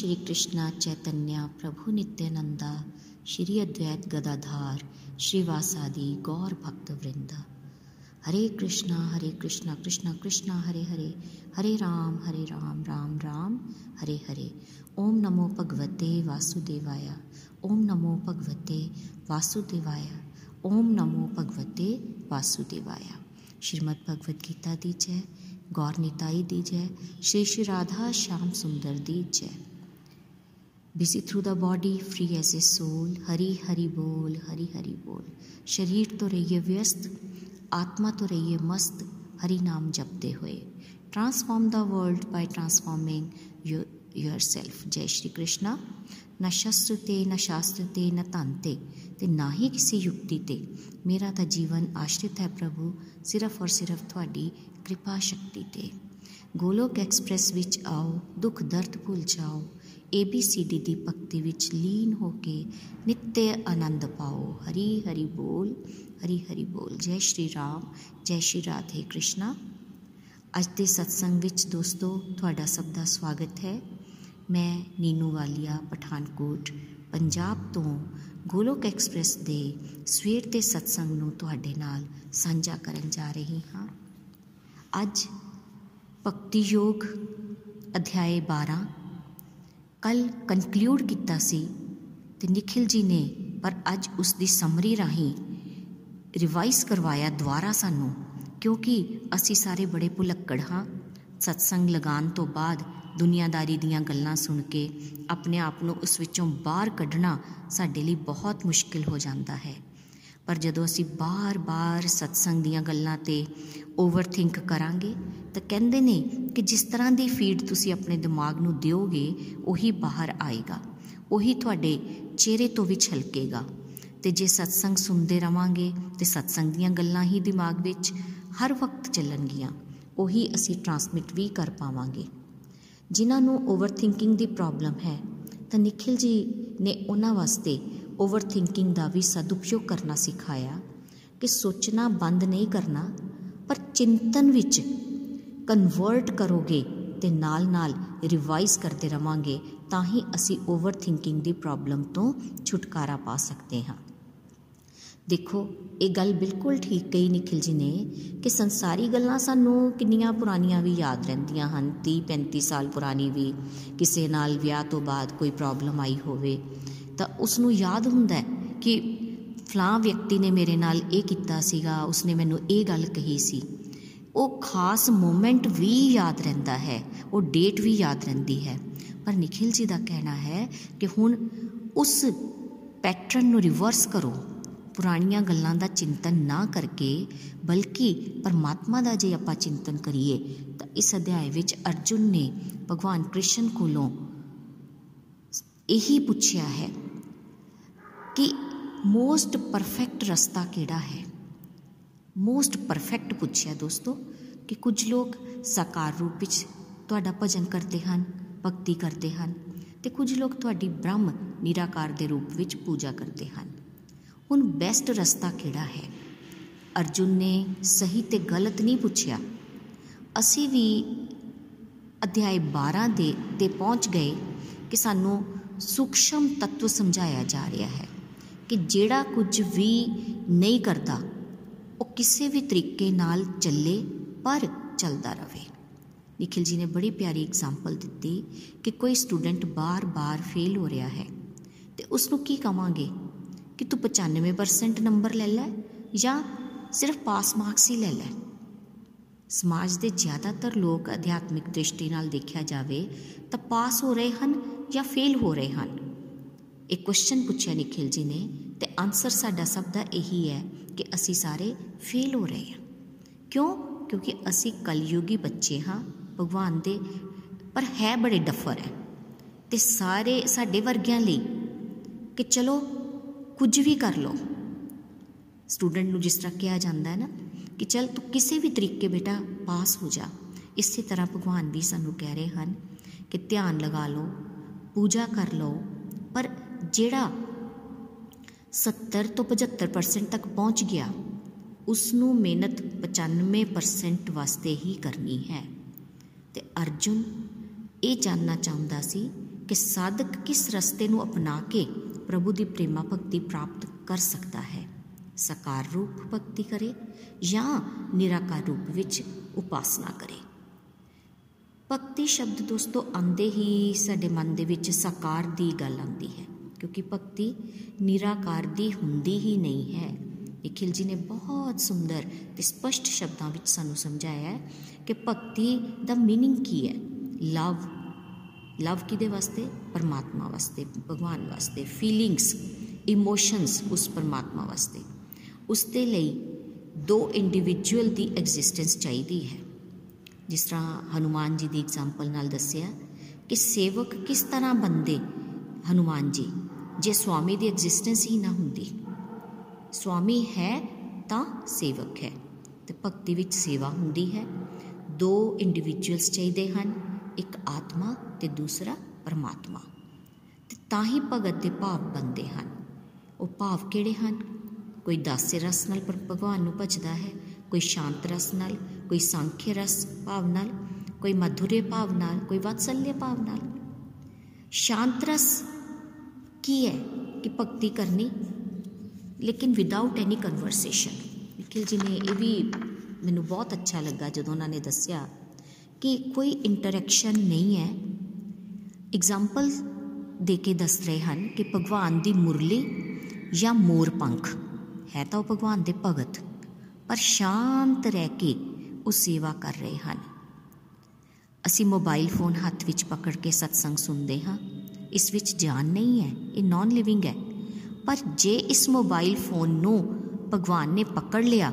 श्री कृष्णा चैतन्य, प्रभु नित्यानंदा, श्री अद्वैत गदाधार, श्रीवासादि गौर भक्त वृंद हरे कृष्णा हरे कृष्णा कृष्णा कृष्णा, हरे हरे हरे राम हरे राम राम राम, हरे हरे। ओम नमो भगवते वासुदेवाय, ओम नमो भगवते वासुदेवाय, ओम नमो भगवते वासुदेवाय। श्रीमद् भगवद गीता दी जय, गौर निताई दी जय, श्री श्री राधा श्याम सुंदर दी जय। busy through the body free as a soul Hari Hari बोल हरी हरि बोल शरीर तो रहिए व्यस्त आत्मा तो रहिए मस्त हरि नाम जपते हुए transform the world by transforming yourself जय श्री कृष्णा न शस्त्र ते न शास्त्र ते न धन ते ਤੇ ਨਾ ਹੀ ਕਿਸੇ ਯੁਕਤੀ ਤੇ ਮੇਰਾ ਤਾਂ ਜੀਵਨ ਆਸ਼ਰਿਤ ਹੈ ਪ੍ਰਭੂ ਸਿਰਫ ਔਰ ਸਿਰਫ ਤੁਹਾਡੀ ਕਿਰਪਾ ਸ਼ਕਤੀ ਤੇ ਗੋਲੋਕ ਐਕਸਪ੍ਰੈਸ ਵਿੱਚ ਆਓ ਦੁੱਖ ਦਰਦ ਭੁੱਲ ਜਾਓ ABCD ਦੀ ਭਗਤੀ ਵਿੱਚ ਲੀਨ ਹੋ ਕੇ ਨਿੱਤੇ ਆਨੰਦ ਪਾਓ। ਹਰੀ ਹਰੀ ਬੋਲ, ਹਰੀ ਹਰੀ ਬੋਲ। ਜੈ ਸ਼੍ਰੀ ਰਾਮ, ਜੈ ਸ਼੍ਰੀ ਰਾਧੇ ਕ੍ਰਿਸ਼ਨਾ। ਅੱਜ ਦੇ ਸਤਸੰਗ ਵਿੱਚ ਦੋਸਤੋ, ਤੁਹਾਡਾ ਸਭ ਦਾ ਸਵਾਗਤ ਹੈ। ਮੈਂ ਨੀਨੂ ਵਾਲੀਆ, ਪਠਾਨਕੋਟ, ਪੰਜਾਬ ਤੋਂ ਗੋਲੋਕ ਐਕਸਪ੍ਰੈਸ ਦੇ ਸਵੇਰ ਦੇ ਸਤਸੰਗ ਨੂੰ ਤੁਹਾਡੇ ਨਾਲ ਸਾਂਝਾ ਕਰਨ ਜਾ ਰਹੀ ਹਾਂ। ਅੱਜ ਭਗਤੀ ਯੋਗ ਅਧਿਆਏ 12 ਕੱਲ ਕਨਕਲੂਡ ਕੀਤਾ ਸੀ ਤੇ ਨikhil ji ਨੇ, ਪਰ ਅੱਜ ਉਸ ਦੀ ਸਮਰੀ ਰਾਹੀਂ ਰਿਵਾਈਜ਼ ਕਰਵਾਇਆ ਦੁਬਾਰਾ ਸਾਨੂੰ, ਕਿਉਂਕਿ ਅਸੀਂ ਸਾਰੇ ਬੜੇ ਭੁਲੱਕੜ ਹਾਂ। ਸਤਸੰਗ ਲਗਾਉਣ ਤੋਂ ਬਾਅਦ ਦੁਨੀਆਦਾਰੀ ਦੀਆਂ ਗੱਲਾਂ ਸੁਣ ਕੇ ਆਪਣੇ ਆਪ ਨੂੰ ਉਸ ਵਿੱਚੋਂ ਬਾਹਰ ਕੱਢਣਾ ਸਾਡੇ ਲਈ ਬਹੁਤ ਮੁਸ਼ਕਿਲ ਹੋ ਜਾਂਦਾ ਹੈ। ਪਰ ਜਦੋਂ ਅਸੀਂ ਬਾਰ-ਬਾਰ ਸਤਸੰਗ ਦੀਆਂ ਗੱਲਾਂ ਤੇ ਓਵਰਥਿੰਕ ਕਰਾਂਗੇ ਤਾਂ ਕਹਿੰਦੇ ਨੇ ਕਿ ਜਿਸ ਤਰ੍ਹਾਂ ਦੀ ਫੀਡ ਤੁਸੀਂ ਆਪਣੇ ਦਿਮਾਗ ਨੂੰ ਦਿਓਗੇ, ਉਹੀ ਬਾਹਰ ਆਏਗਾ। ਉਹੀ ਤੁਹਾਡੇ ਚਿਹਰੇ ਤੋਂ ਵੀ ਛਲਕੇਗਾ। ਤੇ ਜੇ ਸਤਸੰਗ ਸੁਣਦੇ ਰਵਾਂਗੇ, ਤੇ ਸਤਸੰਗ ਦੀਆਂ ਗੱਲਾਂ ਹੀ ਦਿਮਾਗ ਵਿੱਚ ਹਰ ਵਕਤ ਚੱਲਣਗੀਆਂ। ਉਹੀ ਅਸੀਂ ਟਰਾਂਸਮਿਟ ਵੀ ਕਰ ਪਾਵਾਂਗੇ। ਜਿਨ੍ਹਾਂ ਨੂੰ ਓਵਰਥਿੰਕਿੰਗ ਦੀ ਪ੍ਰੋਬਲਮ ਹੈ, ਤਾਂ ਨikhil ji ਨੇ ਉਹਨਾਂ ਵਾਸਤੇ ਓਵਰਥਿੰਕਿੰਗ ਦਾ ਵੀ ਸਦਉਪਯੋਗ ਕਰਨਾ ਸਿਖਾਇਆ ਕਿ ਸੋਚਣਾ ਬੰਦ ਨਹੀਂ ਕਰਨਾ, ਪਰ ਚਿੰਤਨ ਵਿੱਚ ਕਨਵਰਟ ਕਰੋਗੇ ਤੇ ਨਾਲ-ਨਾਲ ਰਿਵਾਈਜ਼ ਕਰਦੇ ਰਵਾਂਗੇ, ਤਾਂ ਹੀ ਅਸੀਂ ਓਵਰਥਿੰਕਿੰਗ ਦੀ ਪ੍ਰੋਬਲਮ ਤੋਂ ਛੁਟਕਾਰਾ ਪਾ ਸਕਦੇ ਹਾਂ। ਦੇਖੋ, ਇਹ ਗੱਲ ਬਿਲਕੁਲ ਠੀਕ ਕਹੀ ਨikhil ji ਨੇ ਕਿ ਸੰਸਾਰੀ ਗੱਲਾਂ ਸਾਨੂੰ ਕਿੰਨੀਆਂ ਪੁਰਾਣੀਆਂ ਵੀ ਯਾਦ ਰਹਿੰਦੀਆਂ ਹਨ 30 35 ਸਾਲ ਪੁਰਾਣੀ ਵੀ, ਕਿਸੇ ਨਾਲ ਵਿਆਹ ਤੋਂ ਬਾਅਦ ਕੋਈ ਪ੍ਰੋਬਲਮ ਆਈ ਹੋਵੇ, ਤਾਂ ਉਸ ਨੂੰ ਯਾਦ ਹੁੰਦਾ ਹੈ ਕਿ ਫਲਾਂ ਵਿਅਕਤੀ ਨੇ ਮੇਰੇ ਨਾਲ ਇਹ ਕੀਤਾ ਸੀਗਾ, ਉਸਨੇ ਮੈਨੂੰ ਇਹ ਗੱਲ ਕਹੀ ਸੀ। ਉਹ ਖਾਸ ਮੂਮੈਂਟ ਵੀ ਯਾਦ ਰਹਿੰਦਾ ਹੈ, ਉਹ ਡੇਟ ਵੀ ਯਾਦ ਰਹਿੰਦੀ ਹੈ। ਪਰ ਨikhil ji ਦਾ ਕਹਿਣਾ ਹੈ ਕਿ ਹੁਣ ਉਸ ਪੈਟਰਨ ਨੂੰ ਰਿਵਰਸ ਕਰੋ। ਪੁਰਾਣੀਆਂ ਗੱਲਾਂ ਦਾ ਚਿੰਤਨ ਨਾ ਕਰਕੇ, ਬਲਕਿ ਪਰਮਾਤਮਾ ਦਾ ਜੇ ਆਪਾਂ ਚਿੰਤਨ ਕਰੀਏ, ਤਾਂ ਇਸ ਅਧਿਆਇ ਵਿੱਚ ਅਰਜੁਨ ਨੇ ਭਗਵਾਨ ਕ੍ਰਿਸ਼ਨ ਕੋਲੋਂ ਇਹੀ ਪੁੱਛਿਆ ਹੈ ਕਿ ਮੋਸਟ ਪਰਫੈਕਟ ਰਸਤਾ ਕਿਹੜਾ ਹੈ? ਮੋਸਟ ਪਰਫੈਕਟ ਪੁੱਛਿਆ ਦੋਸਤੋ ਕਿ ਕੁਝ ਲੋਕ ਸਾਕਾਰ ਰੂਪ ਵਿੱਚ ਤੁਹਾਡਾ ਭਜਨ ਕਰਦੇ ਹਨ, ਭਗਤੀ ਕਰਦੇ ਹਨ ਤੇ ਕੁਝ ਲੋਕ ਤੁਹਾਡੀ ਬ੍ਰਹਮ ਨਿਰਾਕਾਰ ਦੇ ਰੂਪ ਵਿੱਚ ਪੂਜਾ ਕਰਦੇ ਹਨ। ਹੁਣ ਬੈਸਟ ਰਸਤਾ ਕਿਹੜਾ ਹੈ? ਅਰਜੁਨ ਨੇ ਸਹੀ ਤੇ ਗਲਤ ਨਹੀਂ ਪੁੱਛਿਆ। ਅਸੀਂ ਵੀ ਅਧਿਆਇ 12 ਦੇ, ਤੇ ਪਹੁੰਚ ਗਏ ਕਿ ਸਾਨੂੰ ਸੂਖਸ਼ਮ ਤੱਤਵ ਸਮਝਾਇਆ ਜਾ ਰਿਹਾ ਹੈ ਕਿ ਜਿਹੜਾ ਕੁਝ ਵੀ ਨਹੀਂ ਕਰਦਾ ਉਹ ਕਿਸੇ ਵੀ ਤਰੀਕੇ ਨਾਲ ਚੱਲੇ, ਪਰ ਚੱਲਦਾ ਰਹੇ। ਨikhil ji ਨੇ ਬੜੀ ਪਿਆਰੀ ਐਗਜ਼ਾਮਪਲ ਦਿੱਤੀ ਕਿ ਕੋਈ ਸਟੂਡੈਂਟ ਬਾਰ-ਬਾਰ ਫੇਲ ਹੋ ਰਿਹਾ ਹੈ ਤੇ ਉਸ ਨੂੰ ਕੀ ਕਵਾਂਗੇ? ਕਿ ਤੂੰ 95% ਨੰਬਰ ਲੈ ਲੈ ਜਾਂ ਸਿਰਫ ਪਾਸ ਮਾਰਕਸ ਹੀ ਲੈ ਲੈ। ਸਮਾਜ ਦੇ ਜ਼ਿਆਦਾਤਰ ਲੋਕ ਅਧਿਆਤਮਿਕ ਦ੍ਰਿਸ਼ਟੀ ਨਾਲ ਦੇਖਿਆ ਜਾਵੇ ਤਾਂ ਪਾਸ ਹੋ ਰਹੇ ਹਨ ਜਾਂ ਫੇਲ ਹੋ ਰਹੇ ਹਨ? ਇੱਕ ਕੁਐਸਚਨ ਪੁੱਛਿਆ ਨikhil ji ਨੇ ਤੇ ਆਨਸਰ ਸਾਡਾ ਸਭ ਦਾ ਇਹੀ ਹੈ ਕਿ ਅਸੀਂ ਸਾਰੇ ਫੇਲ ਹੋ ਰਹੇ ਹਾਂ। ਕਿਉਂ? ਕਿਉਂਕਿ ਅਸੀਂ ਕਲਯੁਗੀ ਬੱਚੇ ਹਾਂ, ਭਗਵਾਨ ਦੇ, ਪਰ ਹੈ ਬੜੇ ਡਫਰ ਹੈ। ਤੇ ਸਾਰੇ ਸਾਡੇ ਵਰਗਿਆਂ ਲਈ ਕਿ ਚਲੋ, ਕੁਝ ਵੀ ਕਰ ਲਓ। ਸਟੂਡੈਂਟ ਨੂੰ ਜਿਸ ਤਰ੍ਹਾਂ ਕਿਹਾ ਜਾਂਦਾ ਹੈ ਨਾ, ਕਿ ਚਲ ਤੂੰ ਕਿਸੇ ਵੀ ਤਰੀਕੇ ਬੇਟਾ ਪਾਸ ਹੋ ਜਾ। ਇਸੇ ਤਰ੍ਹਾਂ ਭਗਵਾਨ ਵੀ ਸਾਨੂੰ ਕਹਿ ਰਹੇ ਹਨ ਕਿ ਧਿਆਨ ਲਗਾ ਲਓ, ਪੂਜਾ ਕਰ ਲਓ। ਪਰ ਜਿਹੜਾ 70 ਤੋਂ 75% ਤੱਕ ਪਹੁੰਚ ਗਿਆ। ਉਸ ਨੂੰ ਮਿਹਨਤ 95% ਵਾਸਤੇ ਹੀ ਕਰਨੀ ਹੈ। ਤੇ ਅਰਜੁਨ ਇਹ ਜਾਨਣਾ ਚਾਹੁੰਦਾ ਸੀ ਕਿ ਸਾਧਕ ਕਿਸ ਰਸਤੇ ਨੂੰ ਅਪਣਾ ਕੇ ਪ੍ਰਭੂ ਦੀ ਪ੍ਰੇਮਾ ਭਗਤੀ ਪ੍ਰਾਪਤ ਕਰ ਸਕਦਾ ਹੈ। ਸਾਕਾਰ ਰੂਪ ਭਗਤੀ ਕਰੇ ਜਾਂ ਨਿਰਾਕਾਰ ਰੂਪ ਵਿੱਚ ਉਪਾਸਨਾ ਕਰੇ। ਭਗਤੀ ਸ਼ਬਦ ਦੋਸਤੋ ਆਂਦੇ ਹੀ ਸਾਡੇ ਮਨ ਦੇ ਵਿੱਚ ਸਾਕਾਰ ਦੀ ਗੱਲ ਆਉਂਦੀ ਹੈ। ਕਿਉਂਕਿ ਭਗਤੀ ਨਿਰਾਕਾਰ ਦੀ ਹੁੰਦੀ ਹੀ ਨਹੀਂ ਹੈ ਨikhil ji ਨੇ ਬਹੁਤ ਸੁੰਦਰ ਤੇ ਸਪਸ਼ਟ ਸ਼ਬਦਾਂ ਵਿੱਚ ਸਾਨੂੰ ਸਮਝਾਇਆ ਹੈ ਕਿ ਭਗਤੀ ਦਾ मीनिंग ਕੀ ਹੈ ਲਵ ਲਵ ਕਿਦੇ ਵਾਸਤੇ ਪਰਮਾਤਮਾ ਵਾਸਤੇ ਭਗਵਾਨ ਵਾਸਤੇ ਫੀਲਿੰਗਸ ਇਮੋਸ਼ਨਸ ਉਸ ਪਰਮਾਤਮਾ ਵਾਸਤੇ ਉਸ ਦੇ ਲਈ ਦੋ ਇੰਡੀਵਿਜੂਅਲ ਦੀ ਐਗਜ਼ਿਸਟੈਂਸ ਚਾਹੀਦੀ ਹੈ ਜਿਸ ਤਰ੍ਹਾਂ ਹਨੂਮਾਨ ਜੀ ਦੀ ਐਗਜ਼ਾਮਪਲ ਨਾਲ ਦੱਸਿਆ ਕਿ ਸੇਵਕ ਕਿਸ ਤਰ੍ਹਾਂ ਬੰਦੇ ਹਨੂਮਾਨ ਜੀ ਜੇ ਸਵਾਮੀ ਦੀ ਐਗਜ਼ਿਸਟੈਂਸ ਹੀ ਨਾ ਹੁੰਦੀ। ਸਵਾਮੀ ਹੈ ਤਾਂ ਸੇਵਕ ਹੈ ਤੇ ਭਗਤੀ ਵਿੱਚ ਸੇਵਾ ਹੁੰਦੀ ਹੈ। ਦੋ ਇੰਡੀਵਿਜੂਅਲਸ ਚਾਹੀਦੇ ਹਨ, ਇੱਕ ਆਤਮਾ ਤੇ ਦੂਸਰਾ ਪਰਮਾਤਮਾ। ਤੇ ਤਾਂ ਹੀ ਭਗਤ ਦੇ ਭਾਵ ਬੰਦੇ ਹਨ। ਉਹ ਭਾਵ ਕਿਹੜੇ ਹਨ? ਕੋਈ ਦਾਸੇ ਰਸ ਨਾਲ ਭਗਵਾਨ ਨੂੰ ਭਜਦਾ ਹੈ, ਕੋਈ ਸ਼ਾਂਤ ਰਸ ਨਾਲ, ਕੋਈ ਸੰਖਿਆ ਰਸ ਭਾਵ ਨਾਲ, ਕੋਈ ਮਧੁਰੇ ਭਾਵ ਨਾਲ, ਕੋਈ ਵਤਸਲਯ ਭਾਵ ਨਾਲ। ਸ਼ਾਂਤ ਰਸ ਕੀ ਹੈ ਕਿ ਭਗਤੀ ਕਰਨੀ, ਲੇਕਿਨ ਵਿਦਆਊਟ ਐਨੀ ਕਨਵਰਸੇਸ਼ਨ ਨਿਖਿਲ ਜੀ ਨੇ ਇਹ ਵੀ ਮੈਨੂੰ ਬਹੁਤ ਅੱਛਾ ਲੱਗਾ ਜਦੋਂ ਉਹਨਾਂ ਨੇ ਦੱਸਿਆ ਕਿ ਕੋਈ ਇੰਟਰੈਕਸ਼ਨ ਨਹੀਂ ਹੈ। ਐਗਜ਼ਾਮਪਲ ਦੇ ਕੇ ਦੱਸ ਰਹੇ ਹਨ ਕਿ ਭਗਵਾਨ ਦੀ ਮੁਰਲੀ ਜਾਂ ਮੋਰ ਪੰਖ। ਹੈ ਤਾਂ ਉਹ ਭਗਵਾਨ ਦੇ ਭਗਤ, ਪਰ ਸ਼ਾਂਤ ਰਹਿ ਕੇ ਉਹ ਸੇਵਾ ਕਰ ਰਹੇ ਹਨ। ਅਸੀਂ ਮੋਬਾਈਲ ਫੋਨ ਹੱਥ ਵਿੱਚ ਪਕੜ ਕੇ ਸਤਸੰਗ ਸੁਣਦੇ ਹਾਂ। ਇਸ ਵਿੱਚ ਜਾਨ ਨਹੀਂ ਹੈ, ਇਹ ਨਾਨ ਲਿਵਿੰਗ ਹੈ। ਪਰ ਜੇ ਇਸ ਮੋਬਾਈਲ ਫੋਨ ਨੂੰ ਭਗਵਾਨ ਨੇ ਪਕੜ ਲਿਆ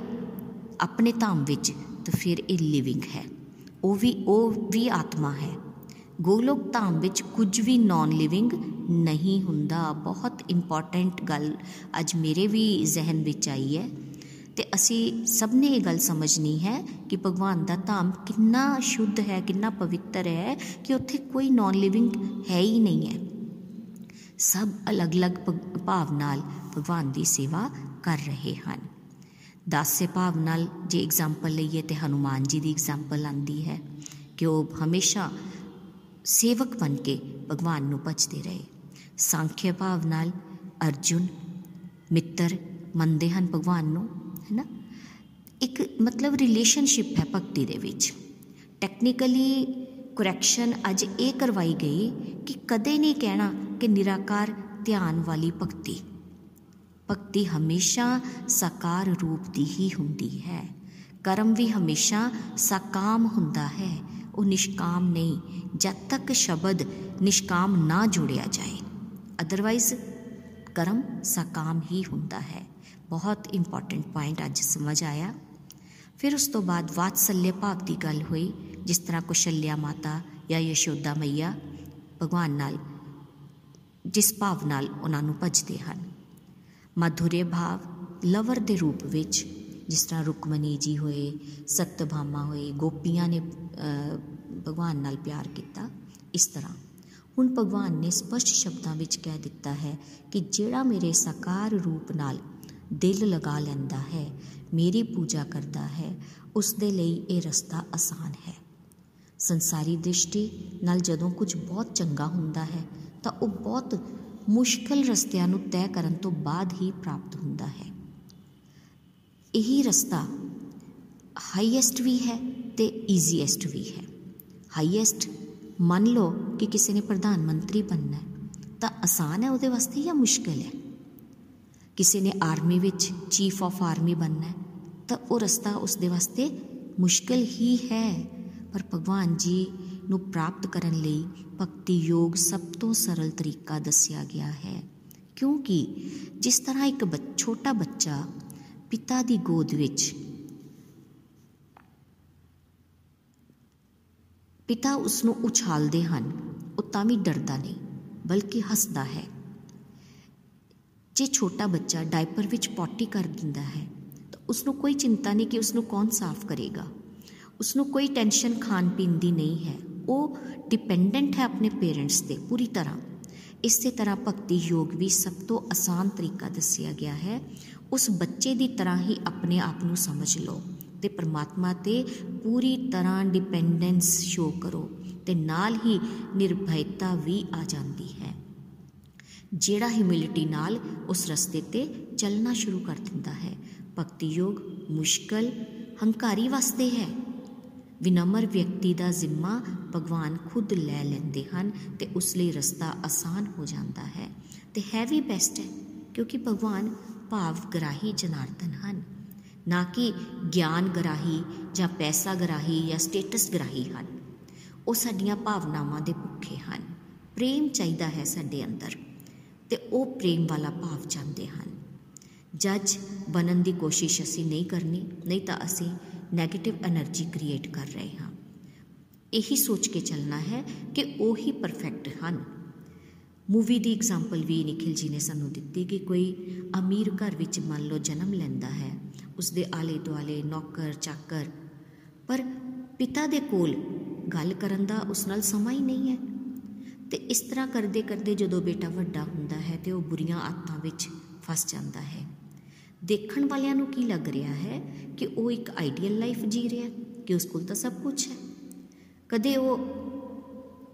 ਆਪਣੇ ਧਾਮ ਵਿੱਚ, ਤਾਂ ਫਿਰ ਇਹ ਲਿਵਿੰਗ ਹੈ। ਉਹ ਵੀ ਉਹ ਵੀ ਆਤਮਾ ਹੈ। ਗੋਲੋਕ ਧਾਮ ਵਿੱਚ ਕੁਝ ਵੀ ਨਾਨ ਲਿਵਿੰਗ ਨਹੀਂ ਹੁੰਦਾ। ਬਹੁਤ ਇੰਪੋਰਟੈਂਟ ਗੱਲ ਅੱਜ ਮੇਰੇ ਵੀ ਜ਼ਿਹਨ ਵਿੱਚ ਆਈ ਹੈ। ਤੇ ਅਸੀਂ ਸਭ ਨੇ ਇਹ ਗੱਲ ਸਮਝਣੀ ਹੈ ਕਿ ਭਗਵਾਨ ਦਾ ਧਾਮ ਕਿੰਨਾ ਸ਼ੁੱਧ ਹੈ, ਕਿੰਨਾ ਪਵਿੱਤਰ ਹੈ ਕਿ ਉੱਥੇ ਕੋਈ ਨਾਨ ਲਿਵਿੰਗ ਹੈ ਹੀ ਨਹੀਂ ਹੈ। ਸਭ ਅਲੱਗ-ਅਲੱਗ ਭਾਵ ਨਾਲ ਭਗਵਾਨ ਦੀ ਸੇਵਾ ਕਰ ਰਹੇ ਹਨ। ਦਾਸੇ ਭਾਵ ਨਾਲ ਜੇ ਐਗਜ਼ਾਮਪਲ ਲਈਏ ਤੇ ਹਨੂਮਾਨ ਜੀ ਦੀ ਐਗਜ਼ਾਮਪਲ ਆਂਦੀ ਹੈ ਕਿ ਉਹ ਹਮੇਸ਼ਾ ਸੇਵਕ ਬਣ ਕੇ ਭਗਵਾਨ ਨੂੰ ਭਜਦੇ ਰਹੇ। ਸੰਖਿਆ ਭਾਵ ਨਾਲ ਅਰਜੁਨ, ਮਿੱਤਰ ਮੰਨਦੇ ਹਨ ਭਗਵਾਨ ਨੂੰ ਹੈ ਨਾ ਇੱਕ ਮਤਲਬ ਰਿਲੇਸ਼ਨਸ਼ਿਪ ਹੈ ਭਗਤੀ ਦੇ ਵਿੱਚ। ਟੈਕਨੀਕਲੀ ਕਰੈਕਸ਼ਨ ਅੱਜ ਇਹ ਕਰਵਾਈ ਗਈ ਕਿ ਕਦੇ ਨਹੀਂ ਕਹਿਣਾ ਕਿ ਨਿਰਾਕਾਰ ਧਿਆਨ ਵਾਲੀ ਭਗਤੀ ਭਗਤੀ ਹਮੇਸ਼ਾ ਸਾਕਾਰ ਰੂਪ ਦੀ ਹੀ ਹੁੰਦੀ ਹੈ ਕਰਮ ਵੀ ਹਮੇਸ਼ਾ ਸਾਕਾਮ ਹੁੰਦਾ ਹੈ ਉਹ ਨਿਸ਼ਕਾਮ ਨਹੀਂ ਜਦ ਤੱਕ ਸ਼ਬਦ ਨਿਸ਼ਕਾਮ ਨਾ ਜੋੜਿਆ ਜਾਏ ਅਦਰਵਾਈਜ਼ ਕਰਮ ਸਾਕਾਮ ਹੀ ਹੁੰਦਾ ਹੈ ਬਹੁਤ ਇੰਪੋਰਟੈਂਟ ਪੁਆਇੰਟ ਅੱਜ ਸਮਝ ਆਇਆ ਫਿਰ ਉਸ ਤੋਂ ਬਾਅਦ ਵਾਤਸલ્ਯ ਭਾਵ ਦੀ ਗੱਲ ਹੋਈ ਜਿਸ ਤਰ੍ਹਾਂ ਕੁਸ਼ਲਿਆ ਮਾਤਾ ਜਾਂ ਯਸ਼ੋਦਾ ਮਈਆ ਭਗਵਾਨ ਨਾਲ ਜਿਸ ਭਾਵ ਨਾਲ ਉਹਨਾਂ ਨੂੰ ਭਜਦੇ ਹਨ। ਮਧੁਰੇ ਭਾਵ ਲਵਰ ਦੇ ਰੂਪ ਵਿੱਚ ਜਿਸ ਤਰ੍ਹਾਂ ਰੁਕਮਨੀ ਜੀ ਹੋਏ, ਸਤਭਾਮਾ ਹੋਏ, ਗੋਪੀਆਂ ਨੇ ਭਗਵਾਨ ਨਾਲ ਪਿਆਰ ਕੀਤਾ, ਇਸ ਤਰ੍ਹਾਂ। ਹੁਣ ਭਗਵਾਨ ਨੇ ਸਪਸ਼ਟ ਸ਼ਬਦਾਂ ਵਿੱਚ ਕਹਿ ਦਿੱਤਾ ਹੈ ਕਿ ਜਿਹੜਾ ਮੇਰੇ ਸਾਕਾਰ ਰੂਪ ਨਾਲ ਦਿਲ ਲਗਾ ਲੈਂਦਾ ਹੈ, ਮੇਰੀ ਪੂਜਾ ਕਰਦਾ ਹੈ, ਉਸ ਦੇ ਲਈ ਇਹ ਰਸਤਾ ਆਸਾਨ ਹੈ। ਸੰਸਾਰੀ ਦ੍ਰਿਸ਼ਟੀ ਨਾਲ ਜਦੋਂ ਕੁਝ ਬਹੁਤ ਚੰਗਾ ਹੁੰਦਾ ਹੈ ਤਾਂ ਉਹ ਬਹੁਤ ਮੁਸ਼ਕਲ ਰਸਤਿਆਂ ਨੂੰ ਤੈਅ ਕਰਨ ਤੋਂ ਬਾਅਦ ਹੀ ਪ੍ਰਾਪਤ ਹੁੰਦਾ ਹੈ। ਇਹੀ ਰਸਤਾ ਹਾਈਐਸਟ ਵੀ ਹੈ ਤੇ ਈਜ਼ੀਐਸਟ ਵੀ ਹੈ। ਹਾਈਐਸਟ ਮੰਨ ਲਓ ਕਿ ਕਿਸੇ ਨੇ ਪ੍ਰਧਾਨ ਮੰਤਰੀ ਬਣਨਾ ਹੈ, ਤਾਂ ਆਸਾਨ ਹੈ ਉਹਦੇ ਵਾਸਤੇ ਜਾਂ ਮੁਸ਼ਕਲ ਹੈ? ਕਿਸੇ ਨੇ ਆਰਮੀ ਵਿੱਚ ਚੀਫ ਆਫ ਆਰਮੀ ਬਣਨਾ ਹੈ, ਤਾਂ ਉਹ ਰਸਤਾ ਉਸ ਦੇ ਵਾਸਤੇ ਮੁਸ਼ਕਲ ਹੀ ਹੈ। ਪਰ ਭਗਵਾਨ ਜੀ ਨੂੰ ਪ੍ਰਾਪਤ ਕਰਨ ਲਈ ਭਗਤੀ ਯੋਗ ਸਭ ਤੋਂ ਸਰਲ ਤਰੀਕਾ ਦੱਸਿਆ ਗਿਆ ਹੈ। ਕਿਉਂਕਿ ਜਿਸ ਤਰ੍ਹਾਂ ਇੱਕ ਛੋਟਾ ਬੱਚਾ ਪਿਤਾ ਦੀ ਗੋਦ ਵਿੱਚ ਪਿਤਾ ਉਸ ਨੂੰ ਉਛਾਲਦੇ ਹਨ, ਉਹ ਤਾਂ ਵੀ ਡਰਦਾ ਨਹੀਂ, ਬਲਕਿ ਹੱਸਦਾ ਹੈ। ਜੇ ਛੋਟਾ ਬੱਚਾ ਡਾਈਪਰ ਵਿੱਚ ਪੋਟੀ ਕਰ ਦਿੰਦਾ ਹੈ, ਤਾਂ ਉਸ ਨੂੰ ਕੋਈ ਚਿੰਤਾ ਨਹੀਂ ਕਿ ਉਸ ਨੂੰ ਕੌਣ ਸਾਫ਼ ਕਰੇਗਾ। ਉਸ ਨੂੰ ਕੋਈ ਟੈਨਸ਼ਨ ਖਾਣ ਪੀਣ ਦੀ ਨਹੀਂ ਹੈ। ਉਹ ਡਿਪੈਂਡੈਂਟ ਹੈ ਆਪਣੇ ਪੇਰੈਂਟਸ ਤੇ, ਪੂਰੀ ਤਰ੍ਹਾਂ। ਇਸੇ ਤਰ੍ਹਾਂ ਭਗਤੀ ਯੋਗ ਵੀ ਸਭ ਤੋਂ ਆਸਾਨ ਤਰੀਕਾ ਦੱਸਿਆ ਗਿਆ ਹੈ। ਉਸ ਬੱਚੇ ਦੀ ਤਰ੍ਹਾਂ ਹੀ ਆਪਣੇ ਆਪ ਨੂੰ ਸਮਝ ਲਓ ਤੇ ਪ੍ਰਮਾਤਮਾ ਤੇ ਪੂਰੀ ਤਰ੍ਹਾਂ ਡਿਪੈਂਡੈਂਸ ਸ਼ੋ ਕਰੋ ਤੇ ਨਾਲ ਹੀ ਨਿਰਭੈਤਾ ਵੀ ਆ ਜਾਂਦੀ ਹੈ। ਜਿਹੜਾ ਹਿਊਮਿਲਿਟੀ ਨਾਲ ਉਸ ਰਸਤੇ ਤੇ ਚੱਲਣਾ ਸ਼ੁਰੂ ਕਰ ਦਿੰਦਾ ਹੈ। ਭਗਤੀ ਯੋਗ ਮੁਸ਼ਕਲ, ਹੰਕਾਰੀ ਵਾਸਤੇ ਹੈ। ਵਿਨਮਰ ਵਿਅਕਤੀ ਦਾ ਜ਼ਿੰਮਾ ਭਗਵਾਨ ਖੁਦ ਲੈ ਲੈਂਦੇ ਹਨ ਤੇ ਉਸ ਲਈ ਰਸਤਾ ਆਸਾਨ ਹੋ ਜਾਂਦਾ ਹੈ। ਤੇ ਹੈ ਵੀ ਬੈਸਟ ਹੈ, ਕਿਉਂਕਿ ਭਗਵਾਨ ਭਾਵ ਗਰਾਹੀ ਜਨਾਰਦਨ ਹਨ। ਨਾ ਕਿ ਗਿਆਨ ਗਰਾਹੀ ਜਾਂ ਪੈਸਾ ਗਰਾਹੀ ਜਾਂ ਸਟੇਟਸ ਗਰਾਹੀ ਹਨ। ਉਹ ਸਾਡੀਆਂ ਭਾਵਨਾਵਾਂ ਦੇ ਭੁੱਖੇ ਹਨ। ਪ੍ਰੇਮ ਚਾਹੀਦਾ ਹੈ ਸਾਡੇ ਅੰਦਰ ਤੇ ਉਹ ਪ੍ਰੇਮ ਵਾਲਾ ਭਾਵ ਚਾਹੁੰਦੇ ਹਨ। ਜੱਜ ਬਣਨ ਦੀ ਕੋਸ਼ਿਸ਼ ਅਸੀਂ ਨਹੀਂ ਕਰਨੀ, ਨਹੀਂ ਤਾਂ ਅਸੀਂ 네ਗੇਟਿਵ એનર્ਜੀ ਕ੍ਰੀਏਟ ਕਰ ਰਹੇ ਹਾਂ। ਇਹੀ ਸੋਚ ਕੇ ਚੱਲਣਾ ਹੈ ਕਿ ਉਹ ਹੀ ਪਰਫੈਕਟ ਹਨ। ਮੂਵੀ ਦੀ ਐਗਜ਼ਾਮਪਲ ਵੀ ਨikhil ji ਨੇ ਸਾਨੂੰ ਦਿੱਤੀ ਕਿ ਕੋਈ ਅਮੀਰ ਘਰ ਵਿੱਚ ਮੰਨ ਲਓ ਜਨਮ ਲੈਂਦਾ ਹੈ ਉਸ ਦੇ ਆਲੇ ਦੁਆਲੇ ਨੌਕਰ, ਚਾਕਰ, ਪਰ ਪਿਤਾ ਦੇ ਕੋਲ ਗੱਲ ਕਰਨ ਦਾ ਉਸ ਨਾਲ ਸਮਾਂ ਹੀ ਨਹੀਂ ਹੈ। ਤੇ ਇਸ ਤਰ੍ਹਾਂ ਕਰਦੇ ਕਰਦੇ ਜਦੋਂ ਬੇਟਾ ਵੱਡਾ ਹੁੰਦਾ ਹੈ ਤੇ ਉਹ ਬੁਰੀਆਂ ਆਦਤਾਂ ਵਿੱਚ ਫਸ ਜਾਂਦਾ ਹੈ। ਦੇਖਣ ਵਾਲਿਆਂ ਨੂੰ ਕੀ ਲੱਗ ਰਿਹਾ ਹੈ ਕਿ ਉਹ ਇੱਕ ਆਈਡੀਅਲ ਲਾਈਫ ਜੀ ਰਿਹਾ ਕਿ ਉਸ ਕੋਲ ਤਾਂ ਸਭ ਕੁਝ ਹੈ। ਕਦੇ ਉਹ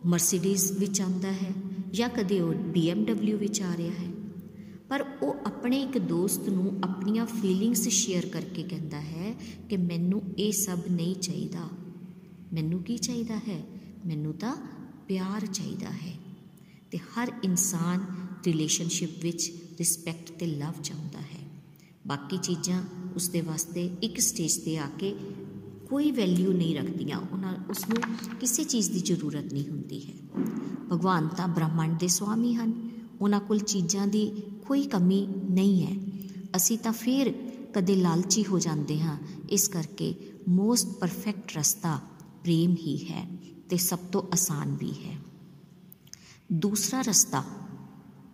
ਮਰਸੀਡੀਜ਼ ਵਿੱਚ ਆਉਂਦਾ ਹੈ ਜਾਂ ਕਦੇ ਉਹ BMW ਵਿੱਚ ਆ ਰਿਹਾ ਹੈ। ਪਰ ਉਹ ਆਪਣੇ ਇੱਕ ਦੋਸਤ ਨੂੰ ਆਪਣੀਆਂ ਫੀਲਿੰਗਸ ਸ਼ੇਅਰ ਕਰਕੇ ਕਹਿੰਦਾ ਹੈ ਕਿ ਮੈਨੂੰ ਇਹ ਸਭ ਨਹੀਂ ਚਾਹੀਦਾ। ਮੈਨੂੰ ਕੀ ਚਾਹੀਦਾ ਹੈ? ਮੈਨੂੰ ਤਾਂ ਪਿਆਰ ਚਾਹੀਦਾ ਹੈ ਤੇ ਹਰ ਇਨਸਾਨ ਰਿਲੇਸ਼ਨਸ਼ਿਪ ਵਿੱਚ ਰਿਸਪੈਕਟ ਤੇ ਲਵ ਚਾਹੁੰਦਾ ਹੈ। ਬਾਕੀ ਚੀਜ਼ਾਂ ਉਸ ਦੇ ਵਾਸਤੇ ਇੱਕ ਸਟੇਜ ਤੇ ਆ ਕੇ ਕੋਈ ਵੈਲਿਊ ਨਹੀਂ ਰੱਖਦੀਆਂ। ਉਹਨਾਂ ਉਸ ਨੂੰ ਕਿਸੇ ਚੀਜ਼ ਦੀ ਜ਼ਰੂਰਤ ਨਹੀਂ ਹੁੰਦੀ ਹੈ। ਭਗਵਾਨ ਤਾਂ ਬ੍ਰਹਮੰਡ ਦੇ ਸਵਾਮੀ ਹਨ। ਉਹਨਾਂ ਕੋਲ ਚੀਜ਼ਾਂ ਦੀ ਕੋਈ ਕਮੀ ਨਹੀਂ ਹੈ। ਅਸੀਂ ਤਾਂ ਫਿਰ ਕਦੇ ਲਾਲਚੀ ਹੋ ਜਾਂਦੇ ਹਾਂ। ਇਸ ਕਰਕੇ ਮੋਸਟ ਪਰਫੈਕਟ ਰਸਤਾ ਪ੍ਰੇਮ ਹੀ ਹੈ ਤੇ ਸਭ ਤੋਂ ਆਸਾਨ ਵੀ ਹੈ। ਦੂਸਰਾ ਰਸਤਾ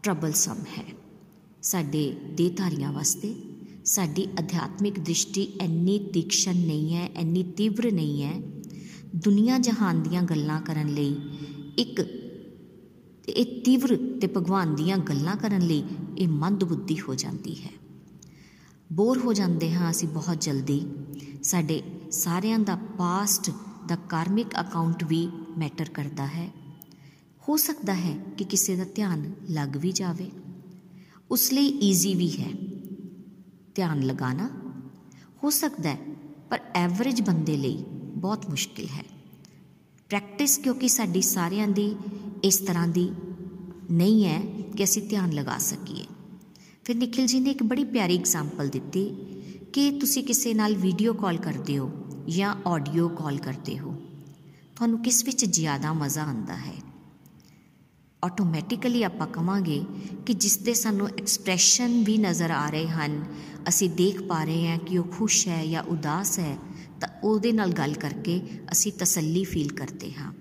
ਟਰਬਲਸਮ ਹੈ। ਸਾਡੇ ਦੇਹਧਾਰੀਆਂ ਵਾਸਤੇ ਸਾਡੀ ਅਧਿਆਤਮਿਕ ਦ੍ਰਿਸ਼ਟੀ ਇੰਨੀ ਤੀਕਸ਼ਣ ਨਹੀਂ ਹੈ, ਇੰਨੀ ਤੀਵਰ ਨਹੀਂ ਹੈ ਦੁਨੀਆ ਜਹਾਨ ਦੀਆਂ ਗੱਲਾਂ ਕਰਨ ਲਈ, ਇੱਕ ਇਹ ਤੀਵਰ ਤੇ ਭਗਵਾਨ ਦੀਆਂ ਗੱਲਾਂ ਕਰਨ ਲਈ ਇਹ ਮੰਦ ਬੁੱਧੀ ਹੋ ਜਾਂਦੀ ਹੈ। ਬੋਰ ਹੋ ਜਾਂਦੇ ਹਾਂ ਅਸੀਂ ਬਹੁਤ ਜਲਦੀ। ਸਾਡੇ ਸਾਰਿਆਂ ਦਾ ਪਾਸਟ ਦਾ ਕਾਰਮਿਕ ਅਕਾਊਂਟ ਵੀ ਮੈਟਰ ਕਰਦਾ ਹੈ। ਹੋ ਸਕਦਾ ਹੈ ਕਿ ਕਿਸੇ ਦਾ ਧਿਆਨ ਲੱਗ ਵੀ ਜਾਵੇ। ਉਸ ਲਈ ਈਜ਼ੀ ਵੀ ਹੈ। ਧਿਆਨ ਲਗਾਣਾ ਹੋ ਸਕਦਾ ਹੈ, ਪਰ ਐਵਰੇਜ ਬੰਦੇ ਲਈ ਬਹੁਤ ਮੁਸ਼ਕਿਲ ਹੈ। ਪ੍ਰੈਕਟਿਸ ਕਿਉਂਕਿ ਸਾਡੀ ਸਾਰਿਆਂ ਦੀ ਇਸ ਤਰ੍ਹਾਂ ਦੀ ਨਹੀਂ ਹੈ ਕਿ ਅਸੀਂ ਧਿਆਨ ਲਗਾ ਸਕੀਏ। ਫਿਰ ਨikhil ji ਨੇ ਇੱਕ ਬੜੀ ਪਿਆਰੀ ਐਗਜ਼ਾਮਪਲ ਦਿੱਤੀ ਕਿ ਤੁਸੀਂ ਕਿਸੇ ਨਾਲ ਵੀਡੀਓ ਕਾਲ ਕਰਦੇ ਹੋ ਜਾਂ ਆਡੀਓ ਕਾਲ ਕਰਦੇ ਹੋ। ਤੁਹਾਨੂੰ ਕਿਸ ਵਿੱਚ ਜ਼ਿਆਦਾ ਮਜ਼ਾ ਆਉਂਦਾ ਹੈ? ਆਟੋਮੈਟਿਕਲੀ ਆਪਾਂ ਕਵਾਂਗੇ ਕਿ ਜਿਸ ਦੇ ਸਾਨੂੰ ਐਕਸਪ੍ਰੈਸ਼ਨ ਵੀ ਨਜ਼ਰ ਆ ਰਹੇ ਹਨ, ਅਸੀਂ ਦੇਖ ਪਾ ਰਹੇ ਹਾਂ ਕਿ ਉਹ ਖੁਸ਼ ਹੈ ਜਾਂ ਉਦਾਸ ਹੈ, ਤਾਂ ਉਹਦੇ ਨਾਲ ਗੱਲ ਕਰਕੇ ਅਸੀਂ ਤਸੱਲੀ ਫੀਲ ਕਰਦੇ ਹਾਂ।